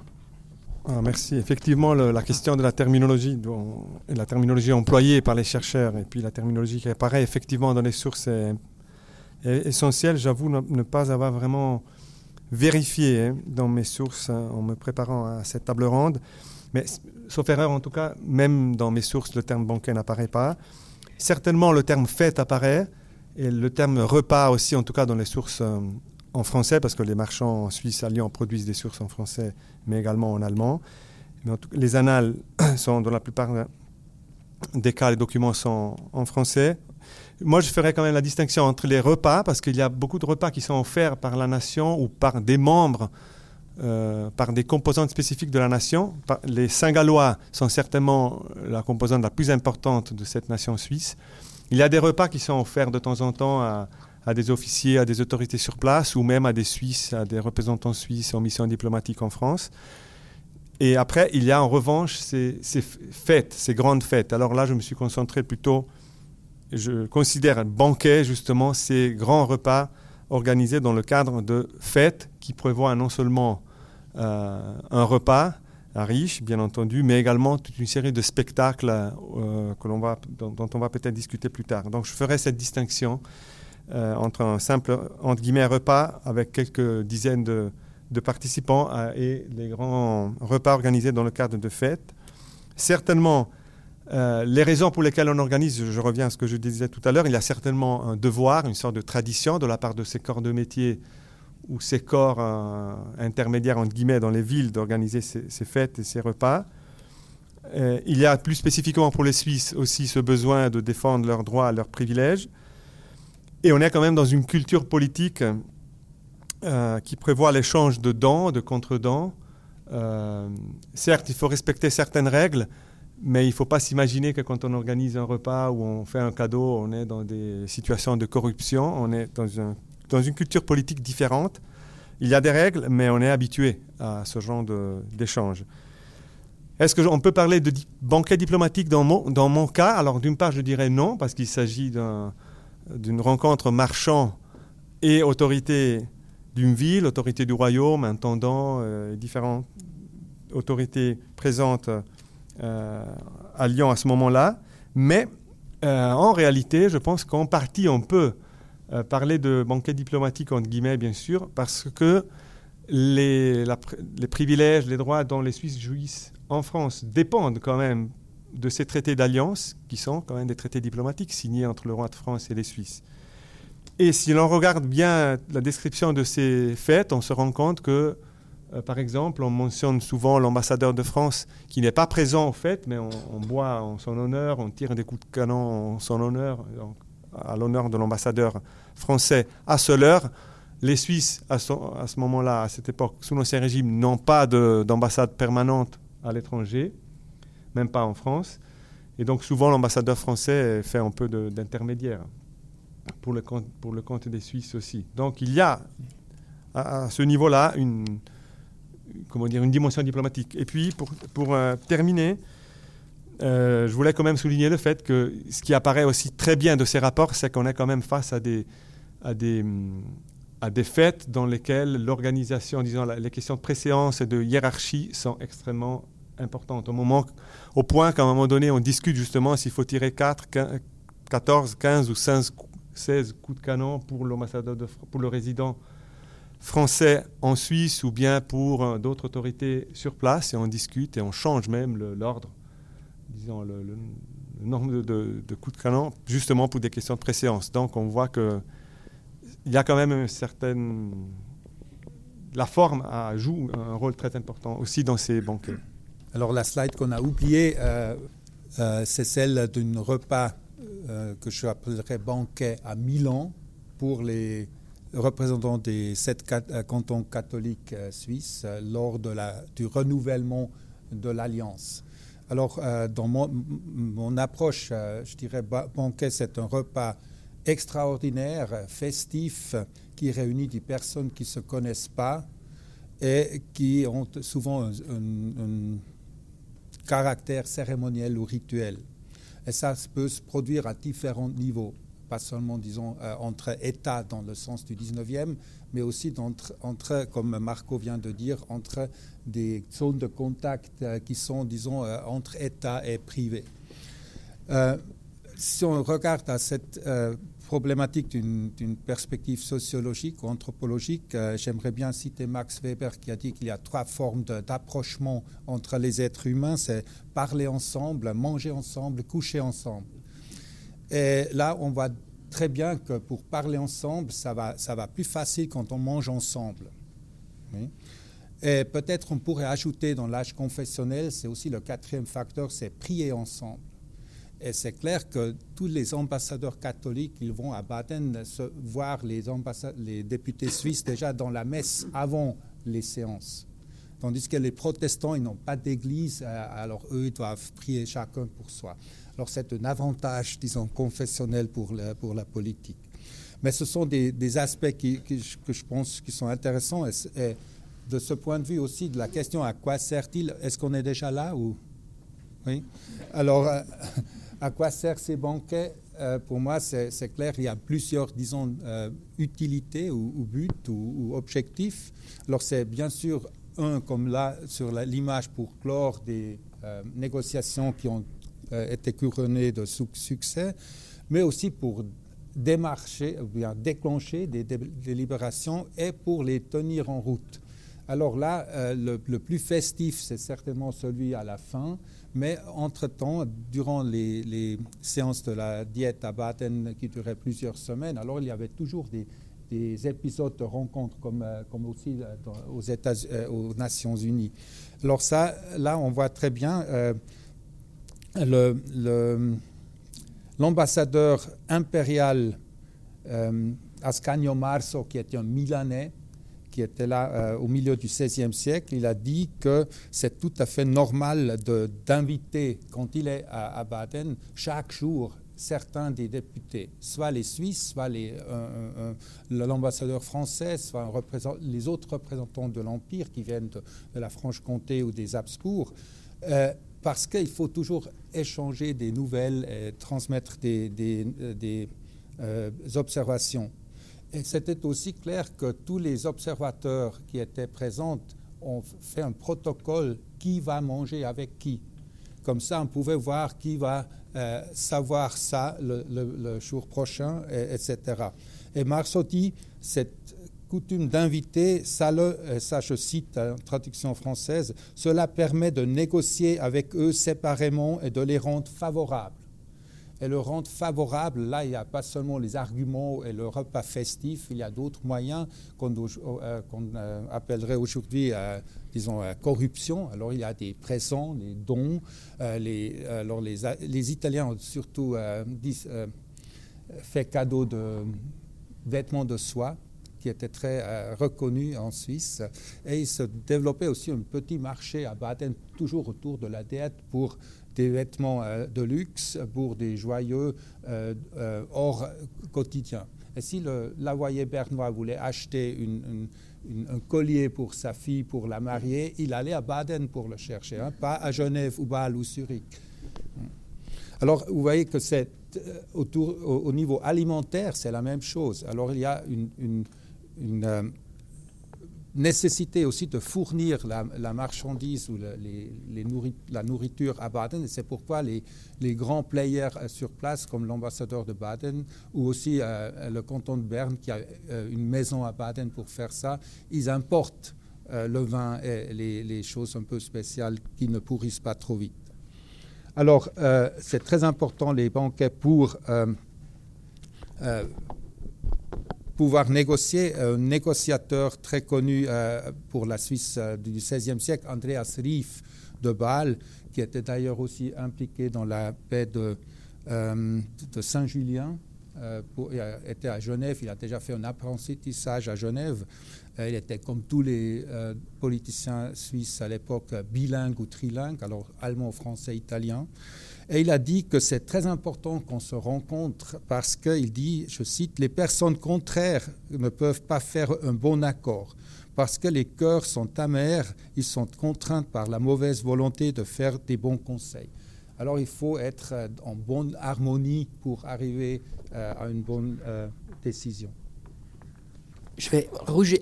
Ah, merci. Effectivement, la question de la terminologie, la terminologie employée par les chercheurs et puis la terminologie qui apparaît effectivement dans les sources est essentiel, j'avoue, ne, pas avoir vraiment vérifié hein, dans mes sources hein, en me préparant à cette table ronde. Mais sauf erreur, en tout cas, même dans mes sources, le terme banquet n'apparaît pas. Certainement, le terme fête apparaît et le terme repas aussi, en tout cas dans les sources euh, en français, parce que les marchands suisses à Lyon produisent des sources en français, mais également en allemand. Mais les annales sont, dans la plupart des cas, les documents sont en français, moi, je ferais quand même la distinction entre les repas, parce qu'il y a beaucoup de repas qui sont offerts par la nation ou par des membres, euh, par des composantes spécifiques de la nation. Les Saint-Gallois sont certainement la composante la plus importante de cette nation suisse. Il y a des repas qui sont offerts de temps en temps à, des officiers, à des autorités sur place, ou même à des Suisses, à des représentants suisses en mission diplomatique en France. Et après, il y a en revanche ces, ces fêtes, ces grandes fêtes. Alors là, je me suis concentré plutôt je considère banquet justement ces grands repas organisés dans le cadre de fêtes qui prévoient non seulement euh, un repas riche, bien entendu, mais également toute une série de spectacles euh, que l'on va, dont, on va peut-être discuter plus tard. Donc je ferai cette distinction euh, entre un simple entre guillemets repas avec quelques dizaines de, de participants et les grands repas organisés dans le cadre de fêtes. Certainement, euh, les raisons pour lesquelles on organise, je reviens à ce que je disais tout à l'heure, il y a certainement un devoir, une sorte de tradition de la part de ces corps de métier ou ces corps euh, intermédiaires, guillemets, dans les villes d'organiser ces, fêtes et ces repas. Euh, il y a plus spécifiquement pour les Suisses aussi ce besoin de défendre leurs droits, leurs privilèges. Et on est quand même dans une culture politique qui prévoit l'échange de dents, de contre-dents. Euh, certes, il faut respecter certaines règles, mais il ne faut pas s'imaginer que quand on organise un repas ou on fait un cadeau, on est dans des situations de corruption. On est dans, dans une culture politique différente. Il y a des règles, mais on est habitué à ce genre d'échange. Est-ce qu'on peut parler de banquet diplomatique dans mon, dans mon cas? Alors d'une part, je dirais non, parce qu'il s'agit d'une rencontre marchand et autorité d'une ville, autorité du royaume, intendant, euh, différentes autorités présentes à Lyon à ce moment-là. Mais euh, en réalité, je pense qu'en partie, on peut euh, parler de banquet diplomatique, entre guillemets, bien sûr, parce que les, privilèges, les droits dont les Suisses jouissent en France dépendent quand même de ces traités d'alliance, qui sont quand même des traités diplomatiques signés entre le roi de France et les Suisses. Et si l'on regarde bien la description de ces fêtes, on se rend compte que, euh, par exemple, on mentionne souvent l'ambassadeur de France qui n'est pas présent aux fêtes, mais on, boit en son honneur, on tire des coups de canon en son honneur, à l'honneur de l'ambassadeur français à seule heure. Les Suisses, à, ce moment-là, à cette époque, sous l'ancien régime, n'ont pas d'ambassade permanente à l'étranger, même pas en France. Et donc souvent l'ambassadeur français fait un peu d'intermédiaire pour le, compte, pour le compte des Suisses aussi. Donc il y a à, ce niveau-là une, comment dire, une dimension diplomatique. Et puis pour, pour euh, terminer, euh, je voulais quand même souligner le fait que ce qui apparaît aussi très bien de ces rapports, c'est qu'on est quand même face à des, à des, à des fêtes dans lesquelles l'organisation, disons, les questions de préséance et de hiérarchie sont extrêmement importantes. Au, moment, au point qu'à un moment donné, on discute justement s'il faut tirer 4, 14, 15 ou 16, 16 coups de canon pour l'ambassadeur, pour le résident français en Suisse ou bien pour euh, d'autres autorités sur place et on discute et on change même l'ordre disons, le, nombre de, coups de canon, justement pour des questions de préséance. Donc on voit qu'il y a quand même une certaine... La forme joue un rôle très important aussi dans ces banquets. Alors la slide qu'on a oubliée, euh, euh, c'est celle d'un repas que je appellerais banquet à Milan pour les représentants des sept cantons catholiques suisses lors de la, du renouvellement de l'Alliance. Alors, euh, dans mon, approche, euh, je dirais banquet, c'est un repas extraordinaire, festif, qui réunit des personnes qui ne se connaissent pas et qui ont souvent un, caractère cérémoniel ou rituel. Et ça peut se produire à différents niveaux, pas seulement, disons, euh, entre États dans le sens du 19e, mais aussi entre, entre, comme Marco vient de dire, entre des zones de contact euh, qui sont, disons, euh, entre État et privé. Euh, si on regarde à cette problématique d'une perspective sociologique ou anthropologique, j'aimerais bien citer Max Weber qui a dit qu'il y a trois formes d'approchement entre les êtres humains, c'est parler ensemble, manger ensemble, coucher ensemble. Et là, on voit très bien que pour parler ensemble, ça va, plus facile quand on mange ensemble. Et peut-être on pourrait ajouter dans l'âge confessionnel, c'est aussi le quatrième facteur, c'est prier ensemble. Et c'est clair que tous les ambassadeurs catholiques, ils vont à Baden voir les, les députés suisses déjà dans la messe avant les séances. Tandis que les protestants, ils n'ont pas d'église, euh, alors eux, ils doivent prier chacun pour soi. Alors c'est un avantage, disons, confessionnel pour la, pour la politique. Mais ce sont des, aspects que je pense qui sont intéressants. et de ce point de vue aussi de la question à quoi sert-il? Est-ce qu'on est déjà là ou? Oui. Alors, euh, à quoi servent ces banquets? Euh, Pour moi, c'est clair, il y a plusieurs, disons, euh, utilités ou, buts ou, objectifs. Alors, c'est bien sûr un, comme là, sur l'image pour clore des négociations qui ont été couronnées de succès, mais aussi pour démarcher, ou bien déclencher des délibérations et pour les tenir en route. Alors là, euh, le, plus festif, c'est certainement celui à la fin, mais entre-temps, durant les, séances de la diète à Baden qui duraient plusieurs semaines, alors il y avait toujours des, épisodes de rencontres comme, euh, aussi euh, aux, aux Nations Unies. Alors ça, là, on voit très bien l'ambassadeur impérial euh, Ascanio Marso, qui était un Milanais, qui était là euh, au milieu du XVIe siècle, il a dit que c'est tout à fait normal d'inviter, quand il est à, Baden, chaque jour certains des députés, soit les Suisses, soit l'ambassadeur français, soit les autres représentants de l'Empire qui viennent de, la Franche-Comté ou des Habsbourg, euh, parce qu'il faut toujours échanger des nouvelles et transmettre des, euh, observations. Et c'était aussi clair que tous les observateurs qui étaient présents ont fait un protocole qui va manger avec qui. Comme ça, on pouvait voir qui va euh, savoir ça le, jour prochain, etc. Et Marsotti, cette coutume d'inviter, ça, euh, je cite en traduction française, cela permet de négocier avec eux séparément et de les rendre favorables et le rendre favorable. Là, il n'y a pas seulement les arguments et le repas festif, il y a d'autres moyens qu'on euh, euh, appellerait aujourd'hui, euh, disons, corruption. Alors, il y a des présents, des dons. les, alors, les, Italiens ont surtout fait cadeau de vêtements de soie qui étaient très reconnus en Suisse. Et il se développait aussi un petit marché à Baden, toujours autour de la dette, pour des vêtements euh, de luxe pour des joyeux euh, euh, hors quotidien. Et si le lavoyer bernois voulait acheter un collier pour sa fille pour la marier, il allait à Baden pour le chercher, hein, pas à Genève ou Bâle ou Zurich. Alors, vous voyez que c'est autour, au, niveau alimentaire, c'est la même chose. Alors, il y a une, une nécessité aussi de fournir la, marchandise ou la nourriture à Baden. C'est pourquoi les, grands players euh, sur place, comme l'ambassadeur de Baden ou aussi euh, le canton de Berne, qui a euh, une maison à Baden pour faire ça, ils importent le vin et les, choses un peu spéciales qui ne pourrissent pas trop vite. Alors, c'est très important les banquets pour pouvoir négocier. Un négociateur très connu euh, pour la Suisse euh, du XVIe siècle, Andreas Rief de Bâle, qui était d'ailleurs aussi impliqué dans la paix euh, de Saint-Julien, il était à Genève, il a déjà fait un apprentissage à Genève. il était comme tous les politiciens suisses à l'époque bilingue ou trilingue, alors allemand, français, italien. Et il a dit que c'est très important qu'on se rencontre parce qu'il dit, je cite, les personnes contraires ne peuvent pas faire un bon accord. Parce que les cœurs sont amers, ils sont contraints par la mauvaise volonté de faire des bons conseils. Alors il faut être en bonne harmonie pour arriver euh, à une bonne euh, décision je vais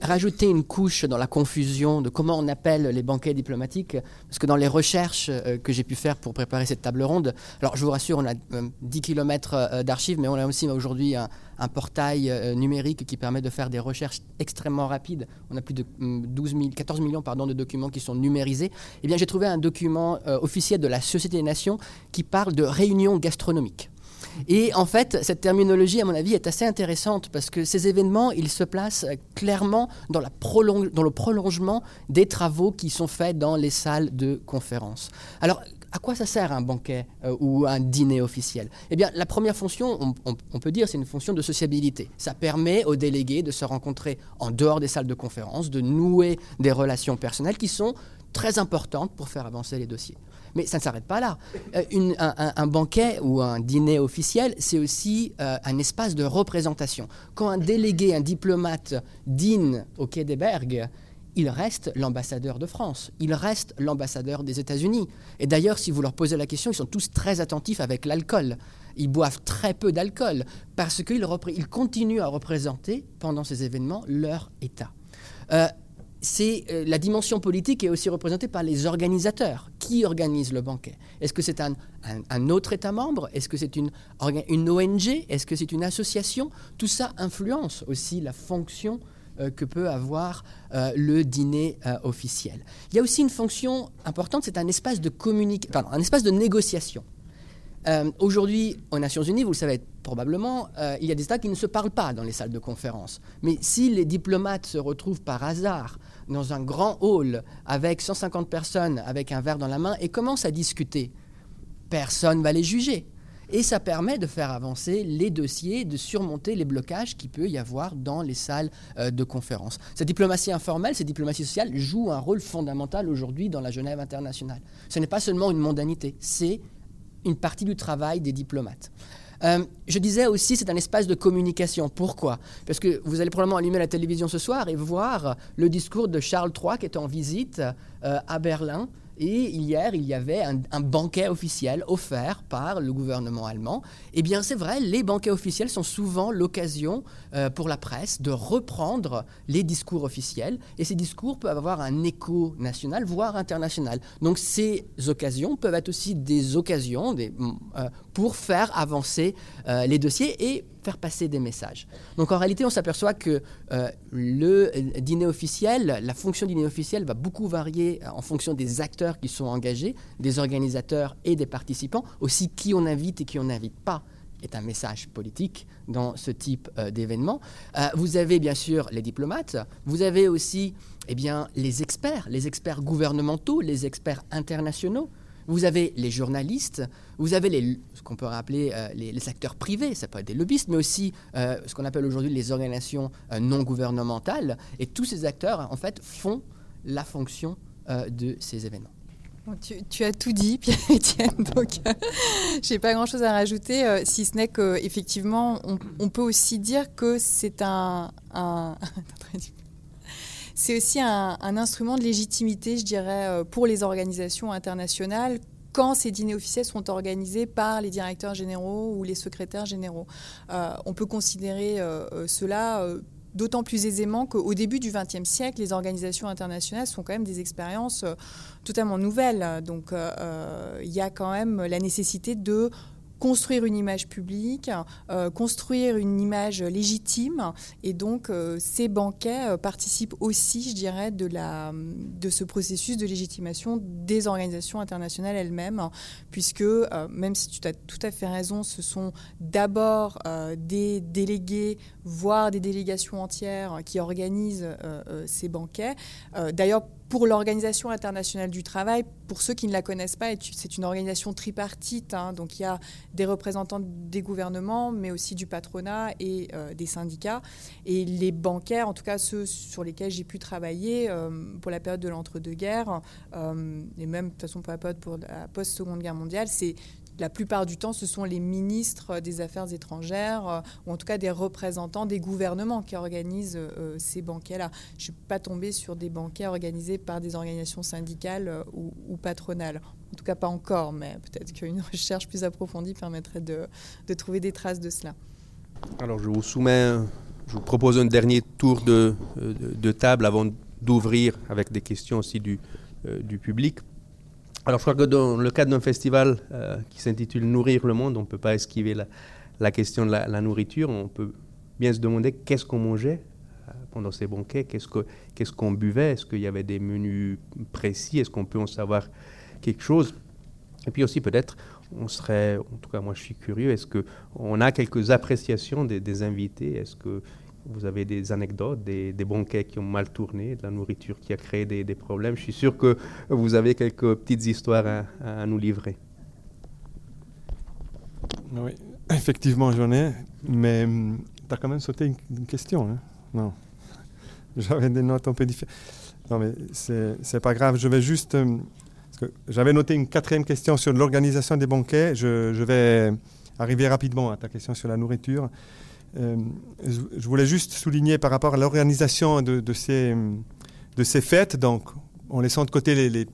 rajouter une couche dans la confusion de comment on appelle les banquets diplomatiques, parce que dans les recherches euh, que j'ai pu faire pour préparer cette table ronde, alors je vous rassure, on a 10 euh, km euh, d'archives, mais on a aussi aujourd'hui un, portail numérique qui permet de faire des recherches extrêmement rapides. On a plus de 12 000, 14 millions de documents qui sont numérisés. Eh bien, j'ai trouvé un document officiel de la Société des Nations qui parle de réunions gastronomiques. Et en fait, cette terminologie, à mon avis, est assez intéressante parce que ces événements, ils se placent clairement dans, le prolongement des travaux qui sont faits dans les salles de conférence. Alors, à quoi ça sert un banquet euh, ou un dîner officiel? Eh bien, la première fonction, on, peut dire, c'est une fonction de sociabilité. Ça permet aux délégués de se rencontrer en dehors des salles de conférence, de nouer des relations personnelles qui sont très importantes pour faire avancer les dossiers. Mais ça ne s'arrête pas là. Euh, un, banquet ou un dîner officiel, c'est aussi euh, un espace de représentation. Quand un délégué, un diplomate dîne au Quai des Bergues, il reste l'ambassadeur de France, il reste l'ambassadeur des États-Unis. Et d'ailleurs, si vous leur posez la question, ils sont tous très attentifs avec l'alcool. Ils boivent très peu d'alcool parce qu'ils continuent à représenter pendant ces événements leur État. Euh, c'est euh, la dimension politique est aussi représentée par les organisateurs. Qui organise le banquet? Est-ce que c'est un, autre État membre? Est-ce que c'est une, ONG Est-ce que c'est une association? Tout ça influence aussi la fonction euh, que peut avoir euh, le dîner officiel. Il y a aussi une fonction importante, c'est un espace de communication, un espace de négociation. Aujourd'hui, aux Nations Unies, vous le savez probablement, il y a des États qui ne se parlent pas dans les salles de conférence. Mais si les diplomates se retrouvent par hasard dans un grand hall avec 150 personnes avec un verre dans la main et commencent à discuter, personne ne va les juger. Et ça permet de faire avancer les dossiers, de surmonter les blocages qu'il peut y avoir dans les salles euh, de conférence. Cette diplomatie informelle, cette diplomatie sociale joue un rôle fondamental aujourd'hui dans la Genève internationale. Ce n'est pas seulement une mondanité, c'est une partie du travail des diplomates. Euh, je disais aussi, c'est un espace de communication. Pourquoi? Parce que vous allez probablement allumer la télévision ce soir et voir le discours de Charles III qui est en visite euh, à Berlin et hier, il y avait un, banquet officiel offert par le gouvernement allemand. Eh bien, c'est vrai, les banquets officiels sont souvent l'occasion euh, pour la presse de reprendre les discours officiels. Et ces discours peuvent avoir un écho national, voire international. Donc, ces occasions peuvent être aussi des occasions des, pour faire avancer euh, les dossiers et faire passer des messages. Donc en réalité, on s'aperçoit que euh, le dîner officiel, la fonction du dîner officiel va beaucoup varier en fonction des acteurs qui sont engagés, des organisateurs et des participants, aussi qui on invite et qui on n'invite pas est un message politique dans ce type euh, d'événement. Euh, vous avez bien sûr les diplomates, vous avez aussi eh bien, les experts, les experts gouvernementaux, les experts internationaux, vous avez les journalistes, vous avez ce qu'on peut rappeler euh, les, acteurs privés, ça peut être des lobbyistes, mais aussi euh, ce qu'on appelle aujourd'hui les organisations euh, non gouvernementales. Et tous ces acteurs, en fait, font la fonction de ces événements. tu, as tout dit, Pierre-Étienne, donc je n'ai pas grand-chose à rajouter, si ce n'est qu'effectivement, on, peut aussi dire que c'est un c'est aussi un, instrument de légitimité, je dirais, euh, pour les organisations internationales quand ces dîners officiels sont organisés par les directeurs généraux ou les secrétaires généraux. Euh, on peut considérer euh, cela d'autant plus aisément qu'au début du XXe siècle, les organisations internationales sont quand même des expériences totalement nouvelles. Donc il y a quand même la nécessité de construire une image publique, euh, construire une image légitime. Et donc, euh, ces banquets euh, participent aussi, je dirais, de, de ce processus de légitimation des organisations internationales elles-mêmes, puisque, même si tu as tout à fait raison, ce sont d'abord des délégués, voire des délégations entières qui organisent ces banquets. D'ailleurs, pour l'Organisation internationale du travail, pour ceux qui ne la connaissent pas, c'est une organisation tripartite. Hein. donc il y a des représentants des gouvernements, mais aussi du patronat et euh, des syndicats. Et les bancaires, en tout cas ceux sur lesquels j'ai pu travailler euh, pour la période de l'entre-deux-guerres, euh, et même de toute façon pour la période pour la post-seconde guerre mondiale, c'est la plupart du temps, ce sont les ministres des Affaires étrangères, euh, ou en tout cas des représentants des gouvernements qui organisent euh, ces banquets-là. Je ne suis pas tombée sur des banquets organisés par des organisations syndicales euh, ou, patronales. En tout cas, pas encore, mais peut-être qu'une recherche plus approfondie permettrait de, trouver des traces de cela. Alors, je vous soumets, je vous propose un dernier tour de, table avant d'ouvrir avec des questions aussi du public. Alors je crois que dans le cadre d'un festival euh, qui s'intitule Nourrir le monde, on ne peut pas esquiver la, question de la, nourriture. On peut bien se demander qu'est-ce qu'on mangeait euh, pendant ces banquets, qu'est-ce qu'on buvait, est-ce qu'il y avait des menus précis, est-ce qu'on peut en savoir quelque chose. Et puis aussi peut-être, on serait, en tout cas moi je suis curieux, est-ce qu'on a quelques appréciations des, des invités Est-ce que vous avez des anecdotes, des, banquets qui ont mal tourné, de la nourriture qui a créé des, problèmes. Je suis sûr que vous avez quelques petites histoires à, nous livrer. Oui, effectivement, j'en ai, mais hum, tu as quand même sauté une, question. Hein non, j'avais des notes un peu différentes. Non, mais c'est pas grave, je vais juste. Hum, j'avais noté une quatrième question sur l'organisation des banquets. Je, je, vais arriver rapidement à ta question sur la nourriture. Euh, je voulais juste souligner par rapport à l'organisation de, ces, fêtes, donc en laissant de côté les,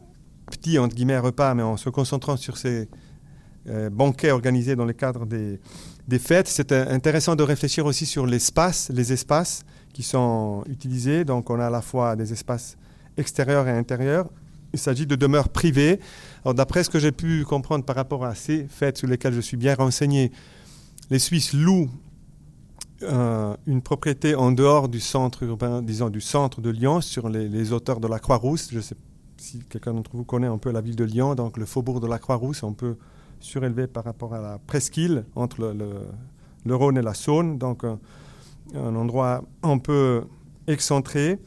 petits entre guillemets repas, mais en se concentrant sur ces euh, banquets organisés dans le cadre des, fêtes, c'est intéressant de réfléchir aussi sur l'espace, les espaces qui sont utilisés. Donc on a à la fois des espaces extérieurs et intérieurs. Il s'agit de demeures privées. D'après ce que j'ai pu comprendre par rapport à ces fêtes sur lesquelles je suis bien renseigné, les Suisses louent euh, une propriété en dehors du centre urbain, disons du centre de Lyon, sur les, hauteurs de la Croix-Rousse. Je sais si quelqu'un d'entre vous connaît un peu la ville de Lyon, donc le faubourg de la Croix-Rousse, un peu surélevé par rapport à la presqu'île entre le, Rhône et la Saône, donc un, endroit un peu excentré.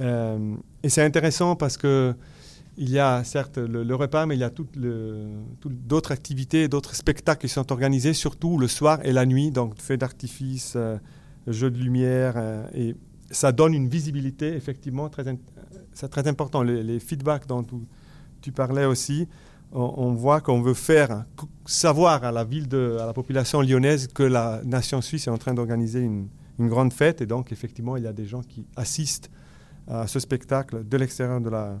Euh, et c'est intéressant parce que il y a certes le, repas, mais il y a toutes d'autres activités, d'autres spectacles qui sont organisés, surtout le soir et la nuit, donc feux d'artifice, euh, jeux de lumière, euh, et ça donne une visibilité effectivement très, c'est très important. Les, feedbacks dont tu, parlais aussi, on, voit qu'on veut faire savoir à la ville, à la population lyonnaise que la nation suisse est en train d'organiser une grande fête, et donc effectivement il y a des gens qui assistent à ce spectacle de l'extérieur de la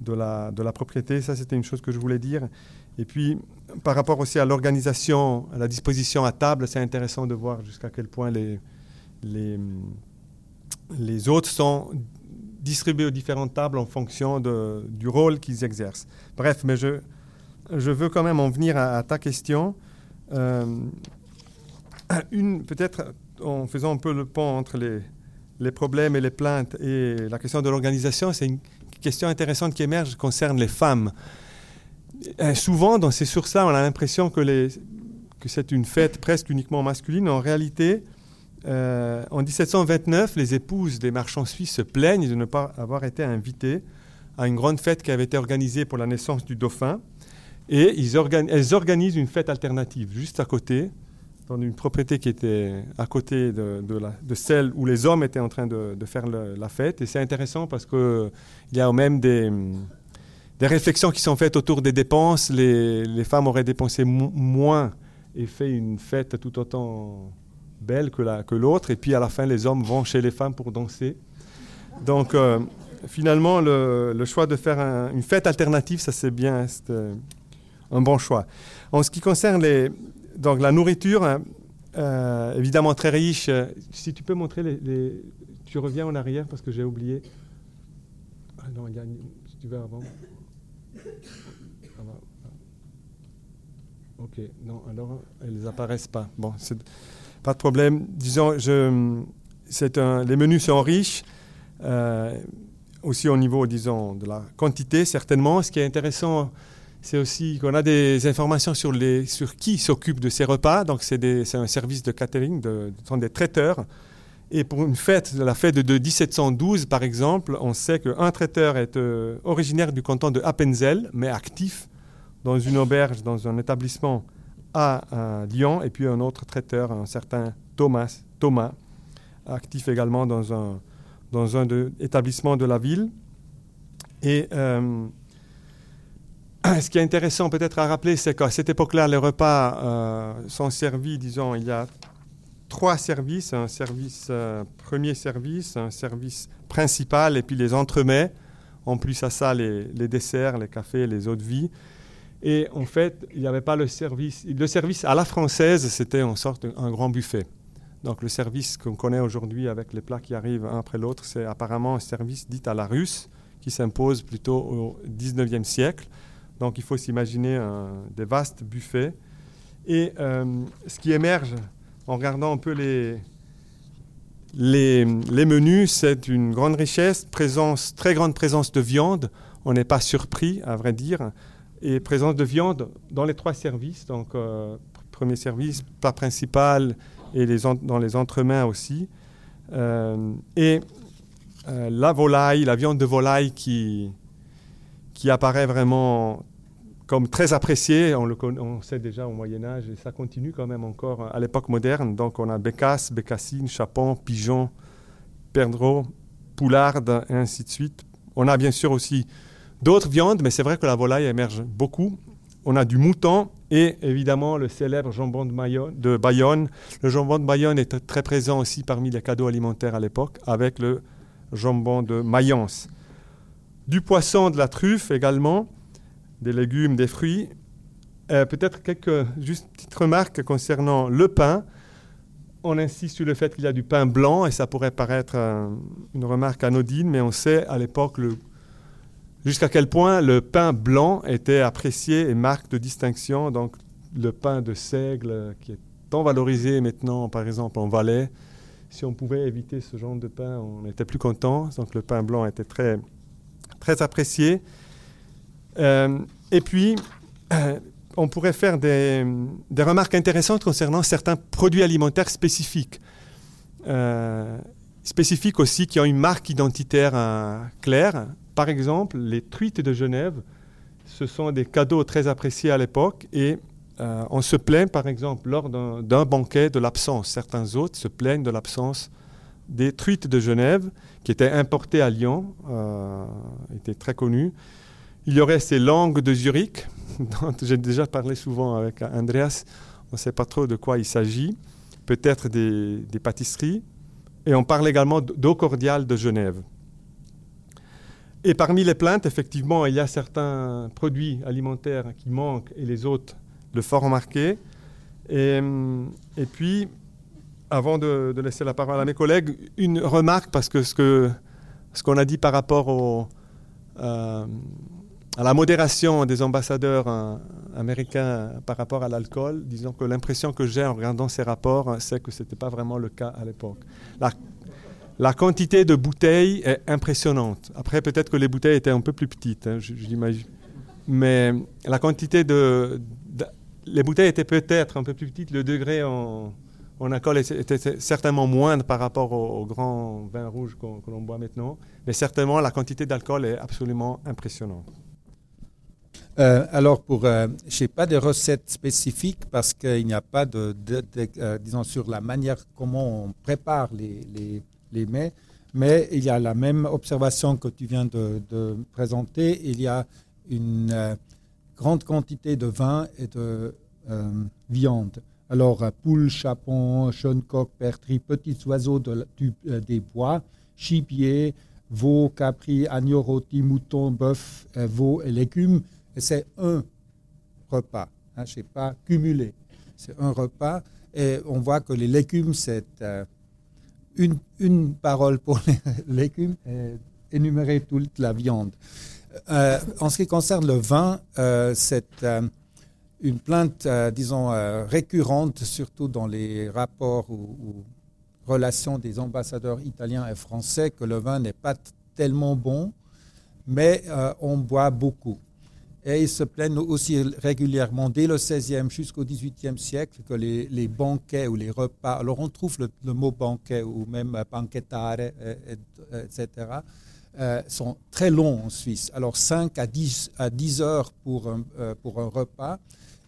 de la, propriété. Ça, c'était une chose que je voulais dire. Et puis, par rapport aussi à l'organisation, à la disposition à table, c'est intéressant de voir jusqu'à quel point les, les, les autres sont distribués aux différentes tables en fonction de, du rôle qu'ils exercent. Bref, mais je, je veux quand même en venir à, ta question. Euh, une, peut-être en faisant un peu le pont entre les, les problèmes et les plaintes et la question de l'organisation, c'est une question intéressante qui émerge concerne les femmes. Euh, souvent, dans ces sources-là, on a l'impression que, c'est une fête presque uniquement masculine. En réalité, euh, en 1729, les épouses des marchands suisses se plaignent de ne pas avoir été invitées à une grande fête qui avait été organisée pour la naissance du dauphin. Et elles organisent une fête alternative juste à côté, dans une propriété qui était à côté de, celle où les hommes étaient en train de, faire la fête. Et c'est intéressant parce qu'il y a même des, réflexions qui sont faites autour des dépenses. Les, femmes auraient dépensé moins et fait une fête tout autant belle que, la, que l'autre. Et puis à la fin, les hommes vont chez les femmes pour danser. Donc euh, finalement, le, le, choix de faire une fête alternative, ça c'est bien, c'est un bon choix. En ce qui concerne les, donc la nourriture, hein, euh, évidemment très riche. Si tu peux montrer les, Tu reviens en arrière parce que j'ai oublié. Ah non, il y a si tu veux avant. Ah, ok, non, alors elles apparaissent pas. Bon, pas de problème. Disons, je, un, les menus sont riches. Euh, aussi au niveau, disons, de la quantité, certainement. Ce qui est intéressant c'est aussi qu'on a des informations sur, les, sur qui s'occupe de ces repas. Donc, c'est un service de catering, de, ce sont des traiteurs. Et pour une fête, la fête de 1712, par exemple, on sait qu'un traiteur est euh, originaire du canton de Appenzell, mais actif dans une auberge, dans un établissement à, Lyon, et puis un autre traiteur, un certain Thomas, Thomas actif également dans un, dans un établissement de la ville. Et euh, ce qui est intéressant peut-être à rappeler, c'est qu'à cette époque-là, les repas euh, sont servis, disons, il y a trois services, un service euh, premier service, un service principal et puis les entremets. En plus à ça, les, desserts, les cafés, les eaux de vie. Et en fait, il n'y avait pas le service. Le service à la française, c'était en sorte un grand buffet. Donc le service qu'on connaît aujourd'hui avec les plats qui arrivent un après l'autre, c'est apparemment un service dit à la russe qui s'impose plutôt au 19e siècle. Donc il faut s'imaginer des vastes buffets. Et euh, ce qui émerge en regardant un peu les, menus, c'est une grande richesse, très grande présence de viande. On n'est pas surpris, à vrai dire. Et présence de viande dans les trois services. Donc, euh, premier service, plat principal et dans les entremains aussi. Euh, et la volaille, la viande de volaille qui, qui apparaît vraiment comme très apprécié, on le on sait déjà au Moyen Âge, et ça continue quand même encore à l'époque moderne. Donc on a bécasse, bécassine, chapon, pigeon, perdreau, poularde, et ainsi de suite. On a bien sûr aussi d'autres viandes, mais c'est vrai que la volaille émerge beaucoup. On a du mouton et évidemment le célèbre jambon de, de Bayonne. Le jambon de Bayonne est très présent aussi parmi les cadeaux alimentaires à l'époque, avec le jambon de Mayence. Du poisson, de la truffe également des légumes, des fruits. Euh, peut-être quelques juste petites remarques concernant le pain. On insiste sur le fait qu'il y a du pain blanc et ça pourrait paraître une remarque anodine, mais on sait à l'époque jusqu'à quel point le pain blanc était apprécié et marque de distinction. Donc le pain de seigle qui est tant valorisé maintenant, par exemple en Valais, si on pouvait éviter ce genre de pain, on était plus content. Donc le pain blanc était très, très apprécié. Euh, et puis, euh, on pourrait faire des, remarques intéressantes concernant certains produits alimentaires spécifiques. Euh, spécifiques aussi, qui ont une marque identitaire claire. par exemple, les truites de Genève, ce sont des cadeaux très appréciés à l'époque et on se plaint, par exemple, lors d'un banquet de l'absence. Certains hôtes se plaignent de l'absence des truites de Genève qui étaient importées à Lyon, étaient très connues. Il y aurait ces langues de Zurich, dont j'ai déjà parlé souvent avec Andreas. On ne sait pas trop de quoi il s'agit. Peut-être des, pâtisseries. Et on parle également d'eau cordiale de Genève. Et parmi les plaintes, effectivement, il y a certains produits alimentaires qui manquent et les autres le fort remarqué. Et, puis, avant de, laisser la parole à mes collègues, une remarque, parce que ce qu'on ce qu'on a dit par rapport au, euh, à la modération des ambassadeurs euh, américains par rapport à l'alcool, disons que l'impression que j'ai en regardant ces rapports, c'est que ce n'était pas vraiment le cas à l'époque. La, quantité de bouteilles est impressionnante. Après, peut-être que les bouteilles étaient un peu plus petites, hein, je, l'imagine. Mais la quantité de, Les bouteilles étaient peut-être un peu plus petites, le degré en en alcool était certainement moindre par rapport au, grand vin rouge que l'on boit maintenant, mais certainement la quantité d'alcool est absolument impressionnante. Euh, alors, pour, euh, je n'ai pas de recettes spécifiques parce qu'il n'y a pas de, euh, disons, sur la manière comment on prépare les, les, les, mets, mais il y a la même observation que tu viens de, présenter. Il y a une grande quantité de vin et de viande. Alors, euh, poules, chapons, coq, pertris, petits oiseaux de, des bois, chipier, veau, capri, agneau rôti, mouton, bœuf, veau et légumes. Et c'est un repas. Hein, je sais pas cumulé. C'est un repas. Et on voit que les légumes, c'est une, une, parole pour les légumes et énumérer toute la viande. en ce qui concerne le vin, c'est une plainte, euh, disons, euh, récurrente, surtout dans les rapports ou, relations des ambassadeurs italiens et français, que le vin n'est pas tellement bon, mais euh, on boit beaucoup. Et ils se plaignent aussi régulièrement, dès le 16e jusqu'au 18e siècle, que les, banquets ou les repas, alors on trouve le, mot banquet ou même banquetare, etc., sont très longs en Suisse. Alors 5 à 10, à 10 heures pour pour un repas.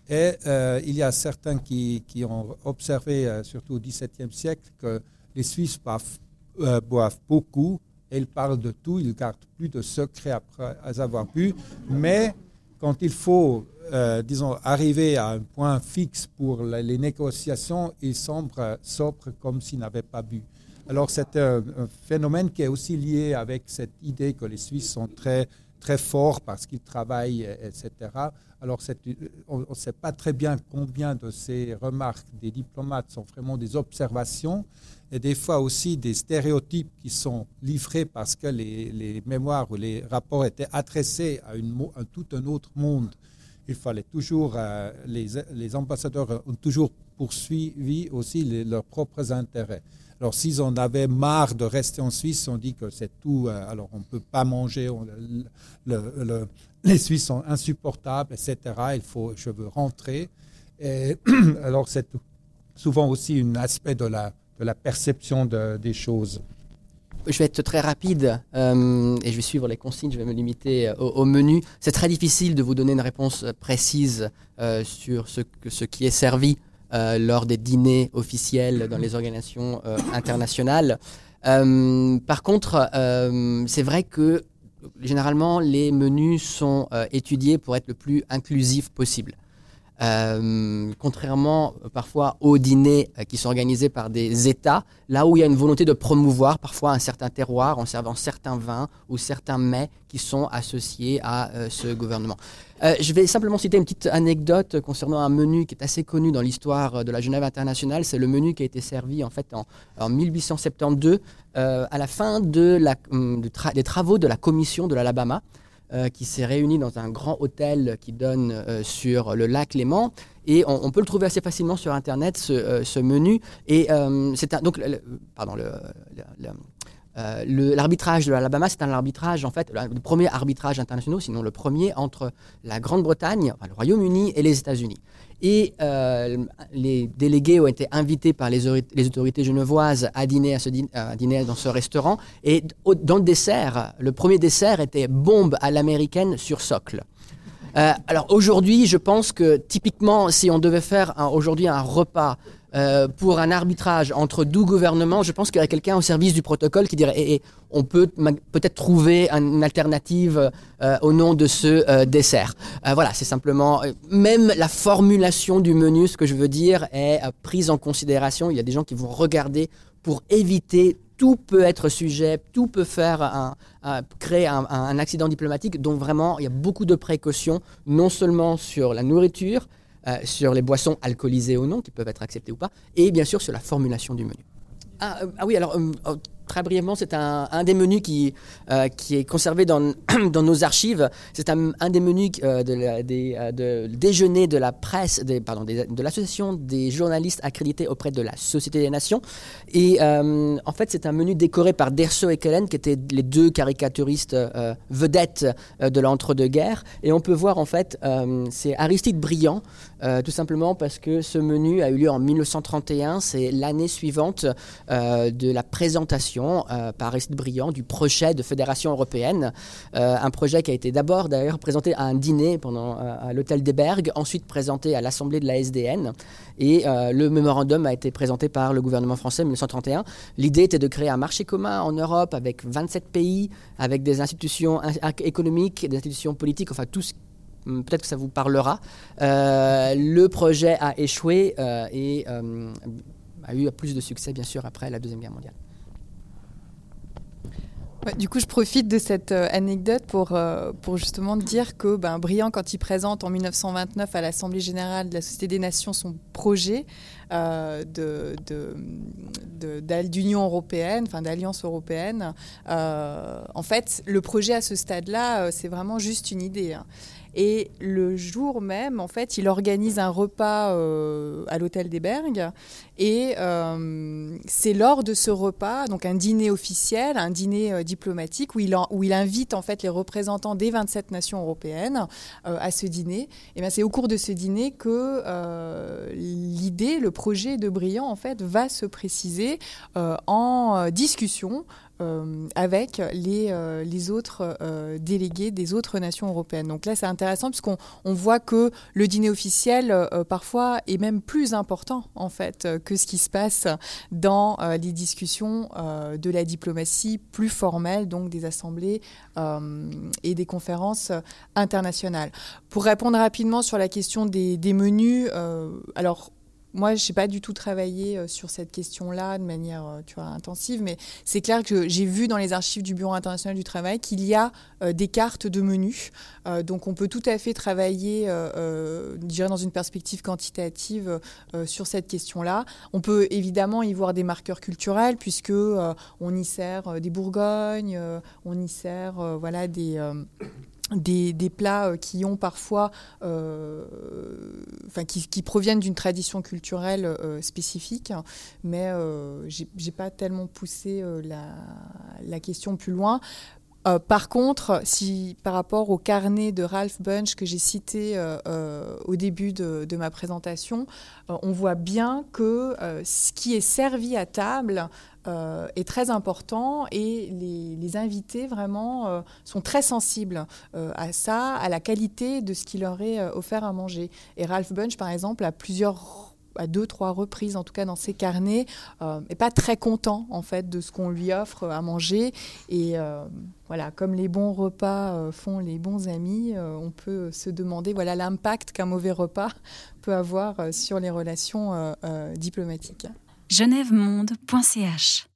Et euh, il y a certains qui, qui ont observé, euh, surtout au XVIIe siècle, que les Suisses boivent, euh, boivent, beaucoup et ils parlent de tout, ils gardent plus de secrets après avoir bu. Mais quand il faut, disons, arriver à un point fixe pour les négociations, ils semblent sobres comme s'ils n'avaient pas bu. Alors c'est un, phénomène qui est aussi lié avec cette idée que les Suisses sont très, très forts parce qu'ils travaillent, etc. Alors, on ne sait pas très bien combien de ces remarques des diplomates sont vraiment des observations et des fois aussi des stéréotypes qui sont livrés parce que les, mémoires ou les rapports étaient adressés à, une, tout un autre monde. Il fallait toujours, euh, les, ambassadeurs ont toujours poursuivi aussi leurs propres intérêts. Alors, s'ils en avaient marre de rester en Suisse, on dit que c'est tout, euh, alors on ne peut pas manger, le, les Suisses sont insupportables, etc. Il faut, je veux rentrer. Alors c'est souvent aussi un aspect de la, de la perception des choses. Je vais être très rapide euh, et je vais suivre les consignes, je vais me limiter euh, au, menu. C'est très difficile de vous donner une réponse précise euh, sur ce, qui est servi lors des dîners officiels dans les organisations internationales. par contre, c'est vrai que généralement, les menus sont étudiés pour être le plus inclusif possible. Euh, contrairement euh, parfois aux dîners qui sont organisés par des États, là où il y a une volonté de promouvoir parfois un certain terroir en servant certains vins ou certains mets qui sont associés à ce gouvernement. je vais simplement citer une petite anecdote concernant un menu qui est assez connu dans l'histoire de la Genève internationale. C'est le menu qui a été servi en fait en, en 1872 euh, à la fin hum, des travaux de la commission de l'Alabama, euh, qui s'est réunie dans un grand hôtel qui donne euh, sur le lac Léman. Et on, peut le trouver assez facilement sur Internet, ce, menu. Et c'est donc, pardon, le, l'arbitrage de l'Alabama, c'est un arbitrage, en fait, le premier arbitrage international, sinon le premier, entre la Grande-Bretagne, le Royaume-Uni et les États-Unis. Et les délégués ont été invités par les, autorités genevoises à dîner, à, ce dans ce restaurant. Et dans le dessert, le premier dessert était bombe à l'américaine sur socle. Euh, alors aujourd'hui, je pense que typiquement, si on devait faire aujourd'hui un repas euh, pour un arbitrage entre deux gouvernements, je pense qu'il y aurait quelqu'un au service du protocole qui dirait eh, eh, on peut peut-être trouver une alternative euh, au nom de ce dessert. voilà, c'est simplement même la formulation du menu, ce que je veux dire, est prise en considération. Il y a des gens qui vont regarder pour éviter tout peut être sujet, tout peut faire créer un, accident diplomatique. Donc vraiment, il y a beaucoup de précautions, non seulement sur la nourriture, euh, sur les boissons alcoolisées ou non, qui peuvent être acceptées ou pas, et bien sûr sur la formulation du menu. Ah, euh, ah oui, alors euh, très brièvement, c'est un, des menus qui, euh, qui est conservé dans, dans nos archives. C'est un, des menus euh, des, euh, de déjeuner de la presse, pardon, de l'association des journalistes accrédités auprès de la Société des Nations. Et en fait, c'est un menu décoré par Derso et Kellen, qui étaient les deux caricaturistes vedettes de l'entre-deux-guerres. Et on peut voir, en fait, c'est Aristide Briand, tout simplement parce que ce menu a eu lieu en 1931. C'est l'année suivante de la présentation euh, par Aristide Briand du projet de fédération européenne. Euh, un projet qui a été d'abord d'ailleurs présenté à un dîner pendant, euh, à l'hôtel des Bergues, ensuite présenté à l'Assemblée de la SDN. Et le mémorandum a été présenté par le gouvernement français en 1931. L'idée était de créer un marché commun en Europe avec 27 pays, avec des institutions économiques, des institutions politiques, enfin tout ce hmm, peut-être que ça vous parlera. le projet a échoué et a eu plus de succès, bien sûr, après la Deuxième Guerre mondiale du coup, je profite de cette euh, anecdote pour, euh, pour justement dire que ben, Briand, quand il présente en 1929 à l'Assemblée générale de la Société des Nations son projet euh, d'union européenne, enfin d'alliance européenne, en fait, le projet à ce stade-là, c'est vraiment juste une idée. Hein. Et le jour même, en fait, il organise un repas euh, à l'hôtel des Bergues. Et euh, c'est lors de ce repas, donc un dîner officiel, un dîner euh, diplomatique, où il, où il invite en fait les représentants des 27 nations européennes à ce dîner. Et bien c'est au cours de ce dîner que l'idée, le projet de Briand, en fait, va se préciser en discussion euh, avec les, euh, autres euh, délégués des autres nations européennes. Donc là, c'est intéressant puisqu'on on voit que le dîner officiel, parfois, est même plus important, en fait, que ce qui se passe dans les discussions de la diplomatie plus formelle, donc des assemblées et des conférences internationales. Pour répondre rapidement sur la question des, des menus, alors moi, je n'ai pas du tout travaillé euh, sur cette question-là de manière euh, intensive, mais c'est clair que j'ai vu dans les archives du Bureau international du travail qu'il y a euh, des cartes de menus. donc, on peut tout à fait travailler, euh, dans une perspective quantitative sur cette question-là. On peut évidemment y voir des marqueurs culturels, puisque on y sert des Bourgognes, on y sert voilà, des des, plats euh, qui ont parfois, euh, qui, proviennent d'une tradition culturelle euh, spécifique, mais je j'ai pas tellement poussé la, question plus loin. par contre, si par rapport au carnet de Ralph Bunch que j'ai cité au début de ma présentation, on voit bien que ce qui est servi à table euh, est très important et les, invités vraiment euh, sont très sensibles euh, à ça, à la qualité de ce qui leur est offert à manger. Et Ralph Bunch, par exemple, à plusieurs à deux, trois reprises, en tout cas dans ses carnets, n'est pas très content en fait de ce qu'on lui offre à manger. Et voilà, comme les bons repas font les bons amis, on peut se demander voilà l'impact qu'un mauvais repas peut avoir sur les relations diplomatiques genèvemonde.ch